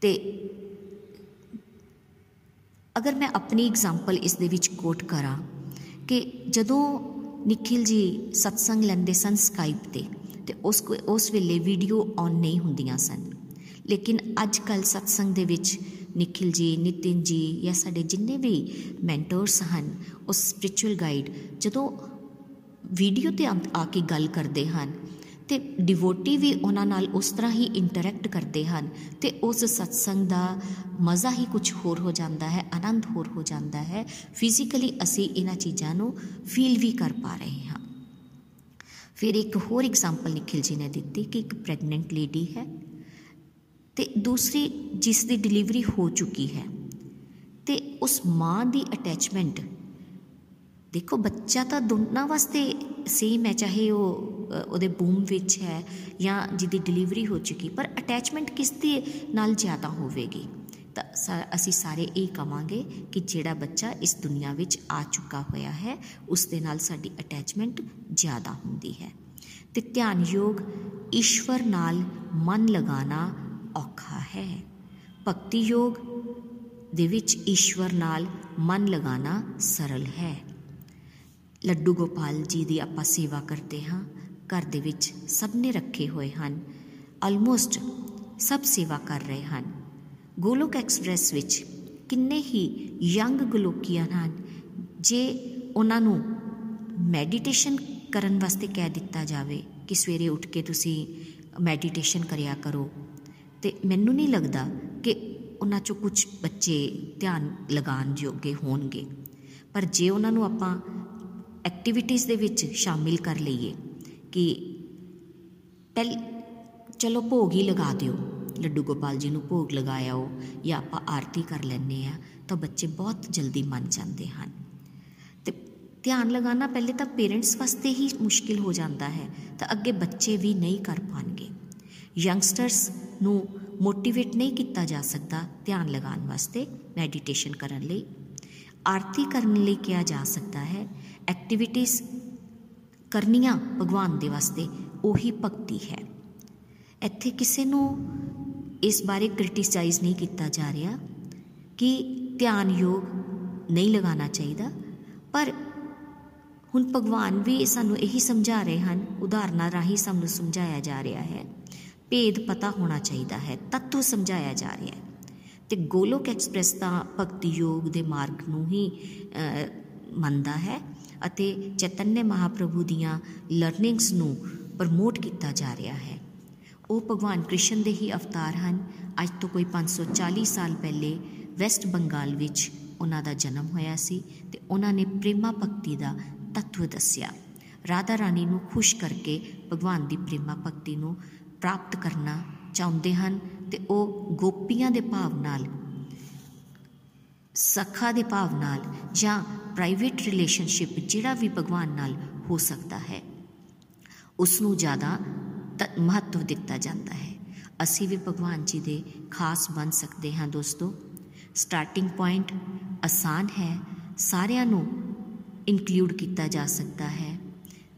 ਤੇ ਅਗਰ ਮੈਂ ਆਪਣੀ ਐਗਜ਼ਾਮਪਲ ਇਸ ਦੇ ਵਿੱਚ ਕੋਟ ਕਰਾਂ ਕਿ ਜਦੋਂ ਨikhil ji ਸਤਸੰਗ ਲੈਂਦੇ ਸਨ ਸਕਾਈਪ ਤੇ ਤੇ ਉਸ ਉਸ ਵੇਲੇ ਵੀਡੀਓ ਔਨ ਨਹੀਂ ਹੁੰਦੀਆਂ ਸਨ। ਲੇਕਿਨ ਅੱਜ ਕੱਲ ਸਤਸੰਗ ਦੇ ਵਿੱਚ ਨikhil ji ਨਿਤਿਨ ji ਜਾਂ ਸਾਡੇ ਜਿੰਨੇ ਵੀ ਮੈਂਟਰਸ ਹਨ ਉਸ ਸਪਿਰਚੁਅਲ ਗਾਈਡ ਜਦੋਂ ਵੀਡੀਓ ਤੇ ਆ ਕੇ ਗੱਲ ਕਰਦੇ ਹਨ ਤੇ ਡਿਵੋਟੀ ਵੀ ਉਹਨਾਂ ਨਾਲ ਉਸ ਤਰ੍ਹਾਂ ਹੀ ਇੰਟਰੈਕਟ ਕਰਦੇ ਹਨ ਤੇ ਉਸ ਸਤਸੰਗ ਦਾ ਮਜ਼ਾ ਹੀ ਕੁਝ ਹੋਰ ਹੋ ਜਾਂਦਾ ਹੈ, ਆਨੰਦ ਹੋਰ ਹੋ ਜਾਂਦਾ ਹੈ ਫਿਜ਼ੀਕਲੀ ਅਸੀਂ ਇਹਨਾਂ ਚੀਜ਼ਾਂ ਨੂੰ ਫੀਲ ਵੀ ਕਰ ਪਾ ਰਹੇ ਹਾਂ। ਫਿਰ ਇੱਕ ਹੋਰ ਐਗਜ਼ਾਮਪਲ ਨikhil ji ਨੇ ਦਿੱਤੀ ਕਿ ਇੱਕ ਪ੍ਰੈਗਨੈਂਟ ਲੇਡੀ ਹੈ। ਤੇ ਦੂਸਰੀ ਜਿਸ ਦੀ ਡਿਲੀਵਰੀ ਹੋ ਚੁੱਕੀ ਹੈ, ਤੇ ਉਸ ਮਾਂ ਦੀ ਅਟੈਚਮੈਂਟ ਦੇਖੋ ਬੱਚਾ ਤਾਂ ਦੋਨਾਂ ਵਾਸਤੇ ਸੇਮ ਹੈ, ਚਾਹੇ ਉਹ ਉਹਦੇ ਬੂਮ ਵਿੱਚ ਹੈ ਜਾਂ ਜਿਹਦੀ ਡਿਲੀਵਰੀ ਹੋ ਚੁੱਕੀ, ਪਰ ਅਟੈਚਮੈਂਟ ਕਿਸ ਦੇ ਨਾਲ ਜ਼ਿਆਦਾ ਹੋਵੇਗੀ? ਤਾਂ ਅਸੀਂ ਸਾਰੇ ਇਹ ਕਵਾਂਗੇ ਕਿ ਜਿਹੜਾ ਬੱਚਾ ਇਸ ਦੁਨੀਆ ਵਿੱਚ ਆ ਚੁੱਕਾ ਹੋਇਆ ਹੈ, ਉਸ ਦੇ ਨਾਲ ਸਾਡੀ ਅਟੈਚਮੈਂਟ ਜ਼ਿਆਦਾ ਹੁੰਦੀ ਹੈ। ਤੇ ਧਿਆਨ ਯੋਗ ਈਸ਼ਵਰ ਨਾਲ ਮਨ ਲਗਾਣਾ ਔਖਾ ਹੈ। ਭਗਤੀ ਯੋਗ ਦੇ ਵਿੱਚ ਈਸ਼ਵਰ ਨਾਲ ਮਨ ਲਗਾਣਾ ਸਰਲ ਹੈ। ਲੱਡੂ ਗੋਪਾਲ ਜੀ ਦੀ ਆਪਾਂ ਸੇਵਾ ਕਰਦੇ ਹਾਂ। ਘਰ ਦੇ ਵਿੱਚ ਸਭ ਨੇ ਰੱਖੇ ਹੋਏ ਹਨ। ਆਲਮੋਸਟ ਸਭ ਸੇਵਾ ਕਰ ਰਹੇ ਹਨ। ਗੋਲੋਕ ਐਕਸਪ੍ਰੈਸ ਵਿੱਚ ਕਿੰਨੇ ਹੀ ਯੰਗ ਗਲੋਕੀਆਂ ਹਨ, ਜੇ ਉਹਨਾਂ ਨੂੰ ਮੈਡੀਟੇਸ਼ਨ ਕਰਨ ਵਾਸਤੇ ਕਹਿ ਦਿੱਤਾ ਜਾਵੇ ਕਿ ਸਵੇਰੇ ਉੱਠ ਕੇ ਤੁਸੀਂ ਮੈਡੀਟੇਸ਼ਨ ਕਰਿਆ ਕਰੋ। ਤੇ ਮੈਨੂੰ ਨਹੀਂ ਲੱਗਦਾ ਕਿ ਉਹਨਾਂ ਚੋਂ ਕੁਝ ਬੱਚੇ ਧਿਆਨ ਲਗਾਉਣ ਯੋਗੇ ਹੋਣਗੇ। ਪਰ ਜੇ ਉਹਨਾਂ ਨੂੰ ਆਪਾਂ ਐਕਟੀਵਿਟੀਜ਼ ਦੇ ਵਿੱਚ ਸ਼ਾਮਿਲ ਕਰ ਲਈਏ ਕਿ ਪਹਿਲ ਚਲੋ ਭੋਗ ਹੀ ਲਗਾ ਦਿਓ, ਲੱਡੂ ਗੋਪਾਲ ਜੀ ਨੂੰ ਭੋਗ ਲਗਾਇਆ ਜਾਂ ਆਪਾਂ ਆਰਤੀ ਕਰ ਲੈਂਦੇ ਆ ਤਾਂ ਬੱਚੇ ਬਹੁਤ ਜਲਦੀ ਮੰਨ ਜਾਂਦੇ ਹਨ। ਤੇ ਧਿਆਨ ਲਗਾਉਣਾ ਪਹਿਲੇ ਤਾਂ ਪੇਰੈਂਟਸ ਵਾਸਤੇ ਹੀ ਮੁਸ਼ਕਿਲ ਹੋ ਜਾਂਦਾ ਹੈ, ਤਾਂ ਅੱਗੇ ਬੱਚੇ ਵੀ ਨਹੀਂ ਕਰ ਪਾਣਗੇ। ਯੰਗਸਟਰਸ ਨੂੰ ਮੋਟੀਵੇਟ ਨਹੀਂ ਕੀਤਾ ਜਾ ਸਕਦਾ ਧਿਆਨ ਲਗਾਉਣ ਵਾਸਤੇ ਮੈਡੀਟੇਸ਼ਨ ਕਰਨ ਲਈ। ਆਰਤੀ ਕਰਨ ਲਈ ਕਿਹਾ ਜਾ ਸਕਦਾ ਹੈ ਐਕਟੀਵਿਟੀਜ਼ ਕਰਨੀਆਂ ਭਗਵਾਨ ਦੇ ਵਾਸਤੇ ਉਹੀ ਭਗਤੀ ਹੈ। ਇੱਥੇ ਕਿਸੇ ਨੂੰ ਇਸ ਬਾਰੇ ਕ੍ਰਿਟਿਸਾਈਜ਼ ਨਹੀਂ ਕੀਤਾ ਜਾ ਰਿਹਾ ਕਿ ਧਿਆਨ ਯੋਗ ਨਹੀਂ ਲਗਾਉਣਾ ਚਾਹੀਦਾ, ਪਰ ਹੁਣ ਭਗਵਾਨ ਵੀ ਸਾਨੂੰ ਇਹੀ ਸਮਝਾ ਰਹੇ ਹਨ, ਉਦਾਹਰਨਾਂ ਰਾਹੀਂ ਸਾਨੂੰ ਸਮਝਾਇਆ ਜਾ ਰਿਹਾ ਹੈ। ਭੇਦ ਪਤਾ ਹੋਣਾ ਚਾਹੀਦਾ ਹੈ ਤੱਤਵ ਸਮਝਾਇਆ ਜਾ ਰਿਹਾ ਹੈ। ਤੇ ਗੋਲੋਕ ਐਕਸਪ੍ਰੈਸ ਦਾ ਭਗਤੀ ਯੋਗ ਦੇ ਮਾਰਗ ਨੂੰ ਹੀ ਮੰਨਦਾ ਹੈ ਅਤੇ ਚੈਤਨਯ ਮਹਾਪ੍ਰਭੂ ਦੀਆਂ ਲਰਨਿੰਗਸ ਨੂੰ ਪ੍ਰਮੋਟ ਕੀਤਾ ਜਾ ਰਿਹਾ ਹੈ। ਉਹ ਭਗਵਾਨ ਕ੍ਰਿਸ਼ਨ ਦੇ ਹੀ ਅਵਤਾਰ ਹਨ। ਅੱਜ ਤੋਂ ਕੋਈ 540 ਸਾਲ ਪਹਿਲੇ ਵੈਸਟ ਬੰਗਾਲ ਵਿੱਚ ਉਹਨਾਂ ਦਾ ਜਨਮ ਹੋਇਆ ਸੀ ਤੇ ਉਹਨਾਂ ਨੇ ਪ੍ਰੇਮਾ ਭਗਤੀ ਦਾ ਤੱਤਵ ਦੱਸਿਆ। ਰਾਧਾ ਰਾਣੀ ਨੂੰ ਖੁਸ਼ ਕਰਕੇ ਭਗਵਾਨ ਦੀ ਪ੍ਰੇਮਾ ਭਗਤੀ ਨੂੰ ਪ੍ਰਾਪਤ ਕਰਨਾ ਚਾਹੁੰਦੇ ਹਨ ਤੇ ਉਹ ਗੋਪੀਆਂ ਦੇ ਭਾਵ ਨਾਲ, ਸਖਾ ਦੇ ਭਾਵ ਨਾਲ ਜਾਂ ਪ੍ਰਾਈਵੇਟ ਰਿਲੇਸ਼ਨਸ਼ਿਪ ਜਿਹੜਾ ਵੀ ਭਗਵਾਨ ਨਾਲ ਹੋ ਸਕਦਾ ਹੈ ਉਸ ਨੂੰ ਜ਼ਿਆਦਾ ਮਹੱਤਵ ਦਿੱਤਾ ਜਾਂਦਾ ਹੈ। ਅਸੀਂ ਵੀ ਭਗਵਾਨ ਜੀ ਦੇ ਖਾਸ ਬਣ ਸਕਦੇ ਹਾਂ ਦੋਸਤੋ। ਸਟਾਰਟਿੰਗ ਪੁਆਇੰਟ ਆਸਾਨ ਹੈ, ਸਾਰਿਆਂ ਨੂੰ ਇਨਕਲੂਡ ਕੀਤਾ ਜਾ ਸਕਦਾ ਹੈ।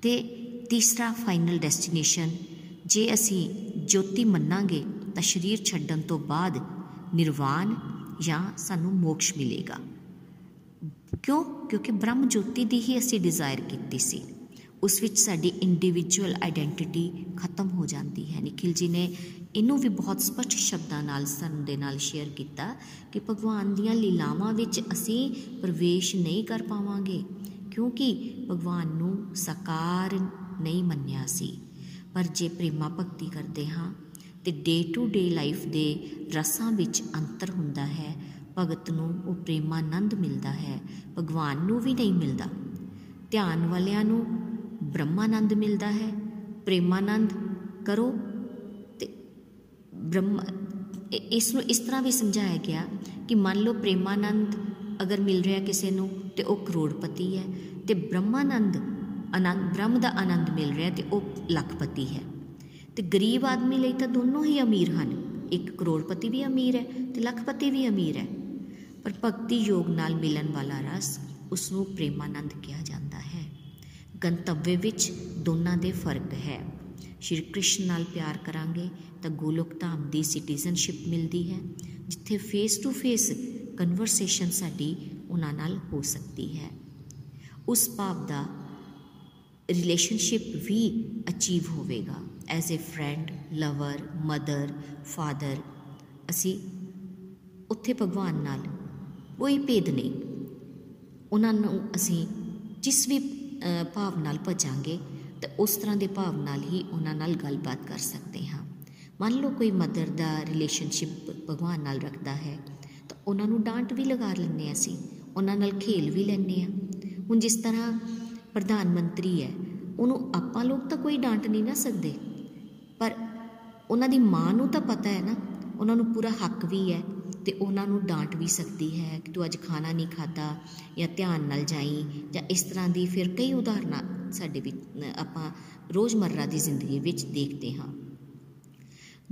ਤੇ ਤੀਸਰਾ ਫਾਈਨਲ ਡੈਸਟੀਨੇਸ਼ਨ ਜੇ ਅਸੀਂ ਜੋਤੀ ਮੰਨਾਂਗੇ ਤਾਂ ਸਰੀਰ ਛੱਡਣ ਤੋਂ ਬਾਅਦ ਨਿਰਵਾਣ ਜਾਂ ਸਾਨੂੰ ਮੋਕਸ਼ ਮਿਲੇਗਾ। ਕਿਉਂ? ਕਿਉਂਕਿ ਬ੍ਰਹਮ ਜੋਤੀ ਦੀ ਹੀ ਅਸੀਂ ਡਿਜ਼ਾਇਰ ਕੀਤੀ ਸੀ। ਉਸ ਵਿੱਚ ਸਾਡੀ ਇੰਡੀਵਿਜੂਅਲ ਆਇਡੈਂਟੀਟੀ ਖਤਮ ਹੋ ਜਾਂਦੀ ਹੈ। ਨikhil ji ਨੇ ਇਹਨੂੰ ਵੀ ਬਹੁਤ ਸਪਸ਼ਟ ਸ਼ਬਦਾਂ ਨਾਲ, ਸਾਨੂੰ ਦੇ ਨਾਲ ਸ਼ੇਅਰ ਕੀਤਾ ਕਿ ਭਗਵਾਨ ਦੀਆਂ ਲੀਲਾਵਾਂ ਵਿੱਚ ਅਸੀਂ ਪ੍ਰਵੇਸ਼ ਨਹੀਂ ਕਰ ਪਾਵਾਂਗੇ। ਕਿਉਂਕਿ ਭਗਵਾਨ ਨੂੰ ਸਾਕਾਰ ਨਹੀਂ ਮੰਨਿਆ ਸੀ। ਪਰ ਜੇ ਪ੍ਰੇਮਾ ਭਗਤੀ ਕਰਦੇ ਹਾਂ, ਤੇ ਡੇ ਟੂ ਡੇ ਲਾਈਫ ਦੇ ਰਸਾਂ ਵਿੱਚ ਅੰਤਰ ਹੁੰਦਾ ਹੈ। ਭਗਤ ਨੂੰ ਉਹ ਪ੍ਰੇਮਾਨੰਦ ਮਿਲਦਾ ਹੈ, ਭਗਵਾਨ ਨੂੰ ਵੀ ਨਹੀਂ ਮਿਲਦਾ। ਧਿਆਨ ਵਾਲਿਆਂ ਨੂੰ ਬ੍ਰਹਮਾਨੰਦ ਮਿਲਦਾ ਹੈ। ਪ੍ਰੇਮਾਨੰਦ ਕਰੋ ਤੇ ਬ੍ਰਹਮ ਇਸ ਨੂੰ ਇਸ ਤਰ੍ਹਾਂ ਵੀ ਸਮਝਾਇਆ ਗਿਆ ਕਿ ਮੰਨ ਲਓ ਪ੍ਰੇਮਾਨੰਦ ਅਗਰ ਮਿਲ ਰਿਹਾ ਕਿਸੇ ਨੂੰ ਤੇ ਉਹ ਕਰੋੜਪਤੀ ਹੈ, ਤੇ ਬ੍ਰਹਮਾਨੰਦ ਆਨੰਦ, ਬ੍ਰਹਮ ਦਾ ਆਨੰਦ ਮਿਲ ਰਿਹਾ ਤੇ ਉਹ ਲੱਖਪਤੀ ਹੈ। ਤੇ ਗਰੀਬ ਆਦਮੀ ਲਈ ਤਾਂ ਦੋਨੋਂ ਹੀ ਅਮੀਰ ਹਨ। ਇੱਕ ਕਰੋੜਪਤੀ ਵੀ ਅਮੀਰ ਹੈ ਤੇ ਲੱਖਪਤੀ ਵੀ ਅਮੀਰ ਹੈ। ਪਰ ਭਗਤੀ ਯੋਗ ਨਾਲ ਮਿਲਣ ਵਾਲਾ ਰਸ ਉਸ ਨੂੰ ਪ੍ਰੇਮਾਨੰਦ ਕਿਹਾ ਜਾਂਦਾ ਹੈ। ਗੰਤਵਯ ਵਿੱਚ ਦੋਨਾਂ ਦੇ ਫ਼ਰਕ ਹੈ। ਸ਼੍ਰੀ ਕ੍ਰਿਸ਼ਨ ਨਾਲ ਪਿਆਰ ਕਰਾਂਗੇ ਤਾਂ ਗੋਲੋਕ ਧਾਮ ਦੀ ਸਿਟੀਜ਼ਨਸ਼ਿਪ ਮਿਲਦੀ ਹੈ, ਜਿੱਥੇ ਫੇਸ ਟੂ ਫੇਸ ਕਨਵਰਸੇਸ਼ਨ ਸਾਡੀ ਉਹਨਾਂ ਨਾਲ ਹੋ ਸਕਦੀ ਹੈ। ਉਸ ਭਾਵ ਦਾ ਰਿਲੇਸ਼ਨਸ਼ਿਪ ਵੀ ਅਚੀਵ ਹੋਵੇਗਾ. As a friend lover mother father ਅਸੀਂ ਉੱਥੇ ਭਗਵਾਨ ਨਾਲ ਕੋਈ ਭੇਦ ਨਹੀਂ। ਉਹਨਾਂ ਨੂੰ ਅਸੀਂ ਜਿਸ ਵੀ ਭਾਵ ਨਾਲ ਭਜਾਂਗੇ, ਤਾਂ ਉਸ ਤਰ੍ਹਾਂ ਦੇ ਭਾਵ ਨਾਲ ਹੀ ਉਹਨਾਂ ਨਾਲ ਗੱਲਬਾਤ ਕਰ ਸਕਦੇ ਹਾਂ। ਮੰਨ ਲਓ ਕੋਈ ਮਦਰ ਦਾ ਰਿਲੇਸ਼ਨਸ਼ਿਪ ਭਗਵਾਨ ਨਾਲ ਰੱਖਦਾ ਹੈ, ਤਾਂ ਉਹਨਾਂ ਨੂੰ ਡਾਂਟ ਵੀ ਲਗਾ ਲੈਂਦੇ ਅਸੀਂ, ਉਹਨਾਂ ਨਾਲ ਖੇਲ ਵੀ ਲੈਂਦੇ ਆ ਹੁਣ ਜਿਸ ਤਰ੍ਹਾਂ ਪ੍ਰਧਾਨ ਮੰਤਰੀ ਹੈ, ਉਹਨੂੰ ਆਪਾਂ ਲੋਕ ਤਾਂ ਕੋਈ ਡਾਂਟ ਨਹੀਂ ਨਾ ਸਕਦੇ। ਪਰ ਉਹਨਾਂ ਦੀ ਮਾਂ ਨੂੰ ਤਾਂ ਪਤਾ ਹੈ ਨਾ, ਉਹਨਾਂ ਨੂੰ ਪੂਰਾ ਹੱਕ ਵੀ ਹੈ ਤੇ ਉਹਨਾਂ ਨੂੰ ਡਾਂਟ ਵੀ ਸਕਦੀ ਹੈ ਕਿ ਤੂੰ ਅੱਜ ਖਾਣਾ ਨਹੀਂ ਖਾਦਾ ਜਾਂ ਧਿਆਨ ਨਾਲ ਜਾਈ ਜਾਂ ਇਸ ਤਰ੍ਹਾਂ ਦੀ ਫਿਰ ਕਈ ਉਦਾਹਰਨਾਂ ਸਾਡੇ ਵਿੱਚ ਆਪਾਂ ਰੋਜ਼ਮਰਰਾ ਦੀ ਜ਼ਿੰਦਗੀ ਵਿੱਚ ਦੇਖਦੇ ਹਾਂ।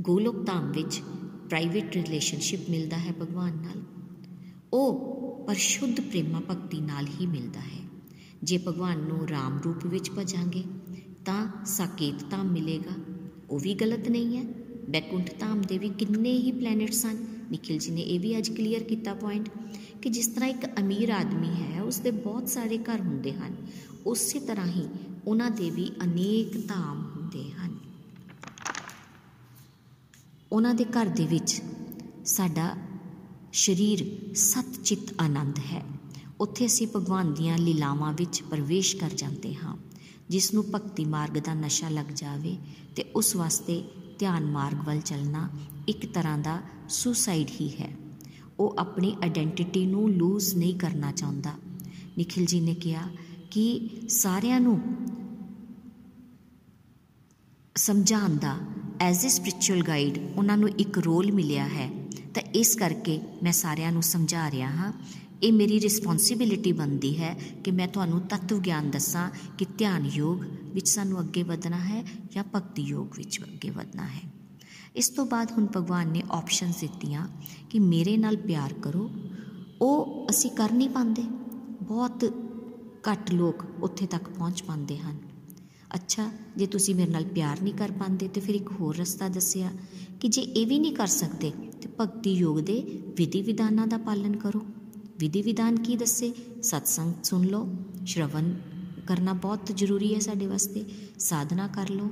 ਗੋਲੋਕ ਧਾਮ ਵਿੱਚ ਪ੍ਰਾਈਵੇਟ ਰਿਲੇਸ਼ਨਸ਼ਿਪ ਮਿਲਦਾ ਹੈ ਭਗਵਾਨ ਨਾਲ। ਉਹ ਪਰਸ਼ੁੱਧ ਪ੍ਰੇਮਾ ਭਗਤੀ ਨਾਲ ਹੀ ਮਿਲਦਾ ਹੈ। ਜੇ ਭਗਵਾਨ ਨੂੰ ਰਾਮ ਰੂਪ ਵਿੱਚ ਭਜਾਂਗੇ, ਤਾਂ ਸਾਕੇਤ ਧਾਮ ਮਿਲੇਗਾ। ਉਹ ਵੀ ਗਲਤ ਨਹੀਂ ਹੈ। ਬੈਕੁੰਠ ਧਾਮ ਦੇ ਵੀ ਕਿੰਨੇ ਹੀ ਪਲੈਨਟਸ ਹਨ। ਨikhil ji ਨੇ ਇਹ ਵੀ ਅੱਜ ਕਲੀਅਰ ਕੀਤਾ ਪੁਆਇੰਟ ਕਿ ਜਿਸ ਤਰ੍ਹਾਂ ਇੱਕ ਅਮੀਰ ਆਦਮੀ ਹੈ ਉਸ ਦੇ ਬਹੁਤ ਸਾਰੇ ਘਰ ਹੁੰਦੇ ਹਨ। ਉਸੇ ਤਰ੍ਹਾਂ ਹੀ ਉਹਨਾਂ ਦੇ ਵੀ ਅਨੇਕ ਧਾਮ ਹੁੰਦੇ ਹਨ। ਉਹਨਾਂ ਦੇ ਘਰ ਦੇ ਵਿੱਚ ਸਾਡਾ ਸਰੀਰ ਸਤ ਚਿਤ ਆਨੰਦ ਹੈ। ਉੱਥੇ ਅਸੀਂ ਭਗਵਾਨ ਦੀਆਂ ਲੀਲਾਵਾਂ ਵਿੱਚ ਪ੍ਰਵੇਸ਼ ਕਰ ਜਾਂਦੇ ਹਾਂ, ਜਿਸ ਨੂੰ ਭਗਤੀ ਮਾਰਗ ਦਾ ਨਸ਼ਾ ਲੱਗ ਜਾਵੇ ਤੇ ਉਸ ਵਾਸਤੇ ਧਿਆਨ ਮਾਰਗ ਵੱਲ ਚੱਲਣਾ ਇੱਕ ਤਰ੍ਹਾਂ ਦਾ ਸੁਸਾਈਡ ਹੀ ਹੈ। ਉਹ ਆਪਣੀ ਆਇਡੈਂਟੀਟੀ ਨੂੰ ਲੂਜ਼ ਨਹੀਂ ਕਰਨਾ ਚਾਹੁੰਦਾ। ਨikhil ji ਨੇ ਕਿਹਾ ਕਿ ਸਾਰਿਆਂ ਨੂੰ ਸਮਝਾਉਣ ਦਾ ਐਜ਼ ਅ ਸਪਿਰਚੁਅਲ ਗਾਈਡ ਉਹਨਾਂ ਨੂੰ ਇੱਕ ਰੋਲ ਮਿਲਿਆ ਹੈ। ਤਾਂ ਇਸ ਕਰਕੇ ਮੈਂ ਸਾਰਿਆਂ ਨੂੰ ਸਮਝਾ ਰਿਹਾ ਹਾਂ ਇਹ ਮੇਰੀ ਰਿਸਪੌਂਸਿਬਿਲਿਟੀ ਬਣਦੀ ਹੈ ਕਿ ਮੈਂ ਤੁਹਾਨੂੰ ਤਤਵ ਗਿਆਨ ਦੱਸਾਂ ਕਿ ਧਿਆਨ ਯੋਗ ਵਿੱਚ ਸਾਨੂੰ ਅੱਗੇ ਵਧਣਾ ਹੈ ਜਾਂ ਭਗਤੀ ਯੋਗ ਵਿੱਚ ਅੱਗੇ ਵਧਣਾ ਹੈ। ਇਸ ਤੋਂ ਬਾਅਦ ਹੁਣ ਭਗਵਾਨ ਨੇ ਆਪਸ਼ਨਸ ਦਿੱਤੀਆਂ ਕਿ ਮੇਰੇ ਨਾਲ ਪਿਆਰ ਕਰੋ। ਉਹ ਅਸੀਂ ਕਰ ਨਹੀਂ ਪਾਉਂਦੇ। ਬਹੁਤ ਘੱਟ ਲੋਕ ਉੱਥੇ ਤੱਕ ਪਹੁੰਚ ਪਾਉਂਦੇ ਹਨ। ਅੱਛਾ, ਜੇ ਤੁਸੀਂ ਮੇਰੇ ਨਾਲ ਪਿਆਰ ਨਹੀਂ ਕਰ ਪਾਉਂਦੇ ਤੇ ਫਿਰ ਇੱਕ ਹੋਰ ਰਸਤਾ ਦੱਸਿਆ ਕਿ ਜੇ ਇਹ ਵੀ ਨਹੀਂ ਕਰ ਸਕਦੇ ਤੇ ਭਗਤੀ ਯੋਗ ਦੇ ਵਿਧੀ ਵਿਧਾਨਾਂ ਦਾ ਪਾਲਨ ਕਰੋ। ਵਿਧੀ ਵਿਧਾਨ ਕੀ ਦੱਸੇ? ਸਤਸੰਗ ਸੁਣ ਲਓ। ਸ਼ਰਵਨ ਕਰਨਾ ਬਹੁਤ ਜ਼ਰੂਰੀ ਹੈ ਸਾਡੇ ਵਾਸਤੇ। ਸਾਧਨਾ ਕਰ ਲਓ।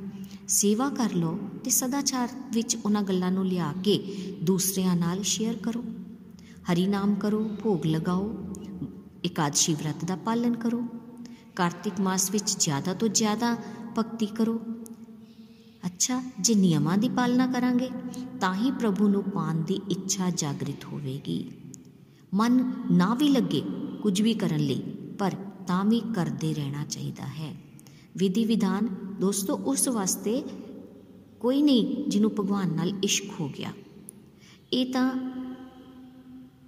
ਸੇਵਾ ਕਰ ਲਓ ਤੇ ਸਦਾਚਾਰ ਵਿੱਚ ਉਹਨਾਂ ਗੱਲਾਂ ਨੂੰ ਲਿਆ ਕੇ ਦੂਸਰਿਆਂ ਨਾਲ ਸ਼ੇਅਰ ਕਰੋ। ਹਰੀ ਨਾਮ ਕਰੋ, ਭੋਗ ਲਗਾਓ। ਇਕਾਦਸ਼ੀ ਵਰਤ ਦਾ ਪਾਲਨ ਕਰੋ। ਕਾਰਤਿਕ ਮਾਸ ਵਿੱਚ ਜ਼ਿਆਦਾ ਤੋਂ ਜ਼ਿਆਦਾ ਭਗਤੀ ਕਰੋ। ਅੱਛਾ, ਜੇ ਨਿਯਮਾਂ ਦੀ ਪਾਲਣਾ ਕਰਾਂਗੇ, ਤਾਂ ਹੀ ਪ੍ਰਭੂ ਨੂੰ ਪਾਣ ਦੀ ਇੱਛਾ ਜਾਗਰਿਤ ਹੋਵੇਗੀ। ਮਨ ਨਾ ਵੀ ਲੱਗੇ ਕੁਝ ਵੀ ਕਰਨ ਲਈ, ਪਰ ਤਾਂ ਵੀ ਕਰਦੇ ਰਹਿਣਾ ਚਾਹੀਦਾ ਹੈ। ਵਿਧੀ ਵਿਧਾਨ, ਦੋਸਤੋ, ਉਸ ਵਾਸਤੇ ਕੋਈ ਨਹੀਂ ਜਿਹਨੂੰ ਭਗਵਾਨ ਨਾਲ ਇਸ਼ਕ ਹੋ ਗਿਆ। ਇਹ ਤਾਂ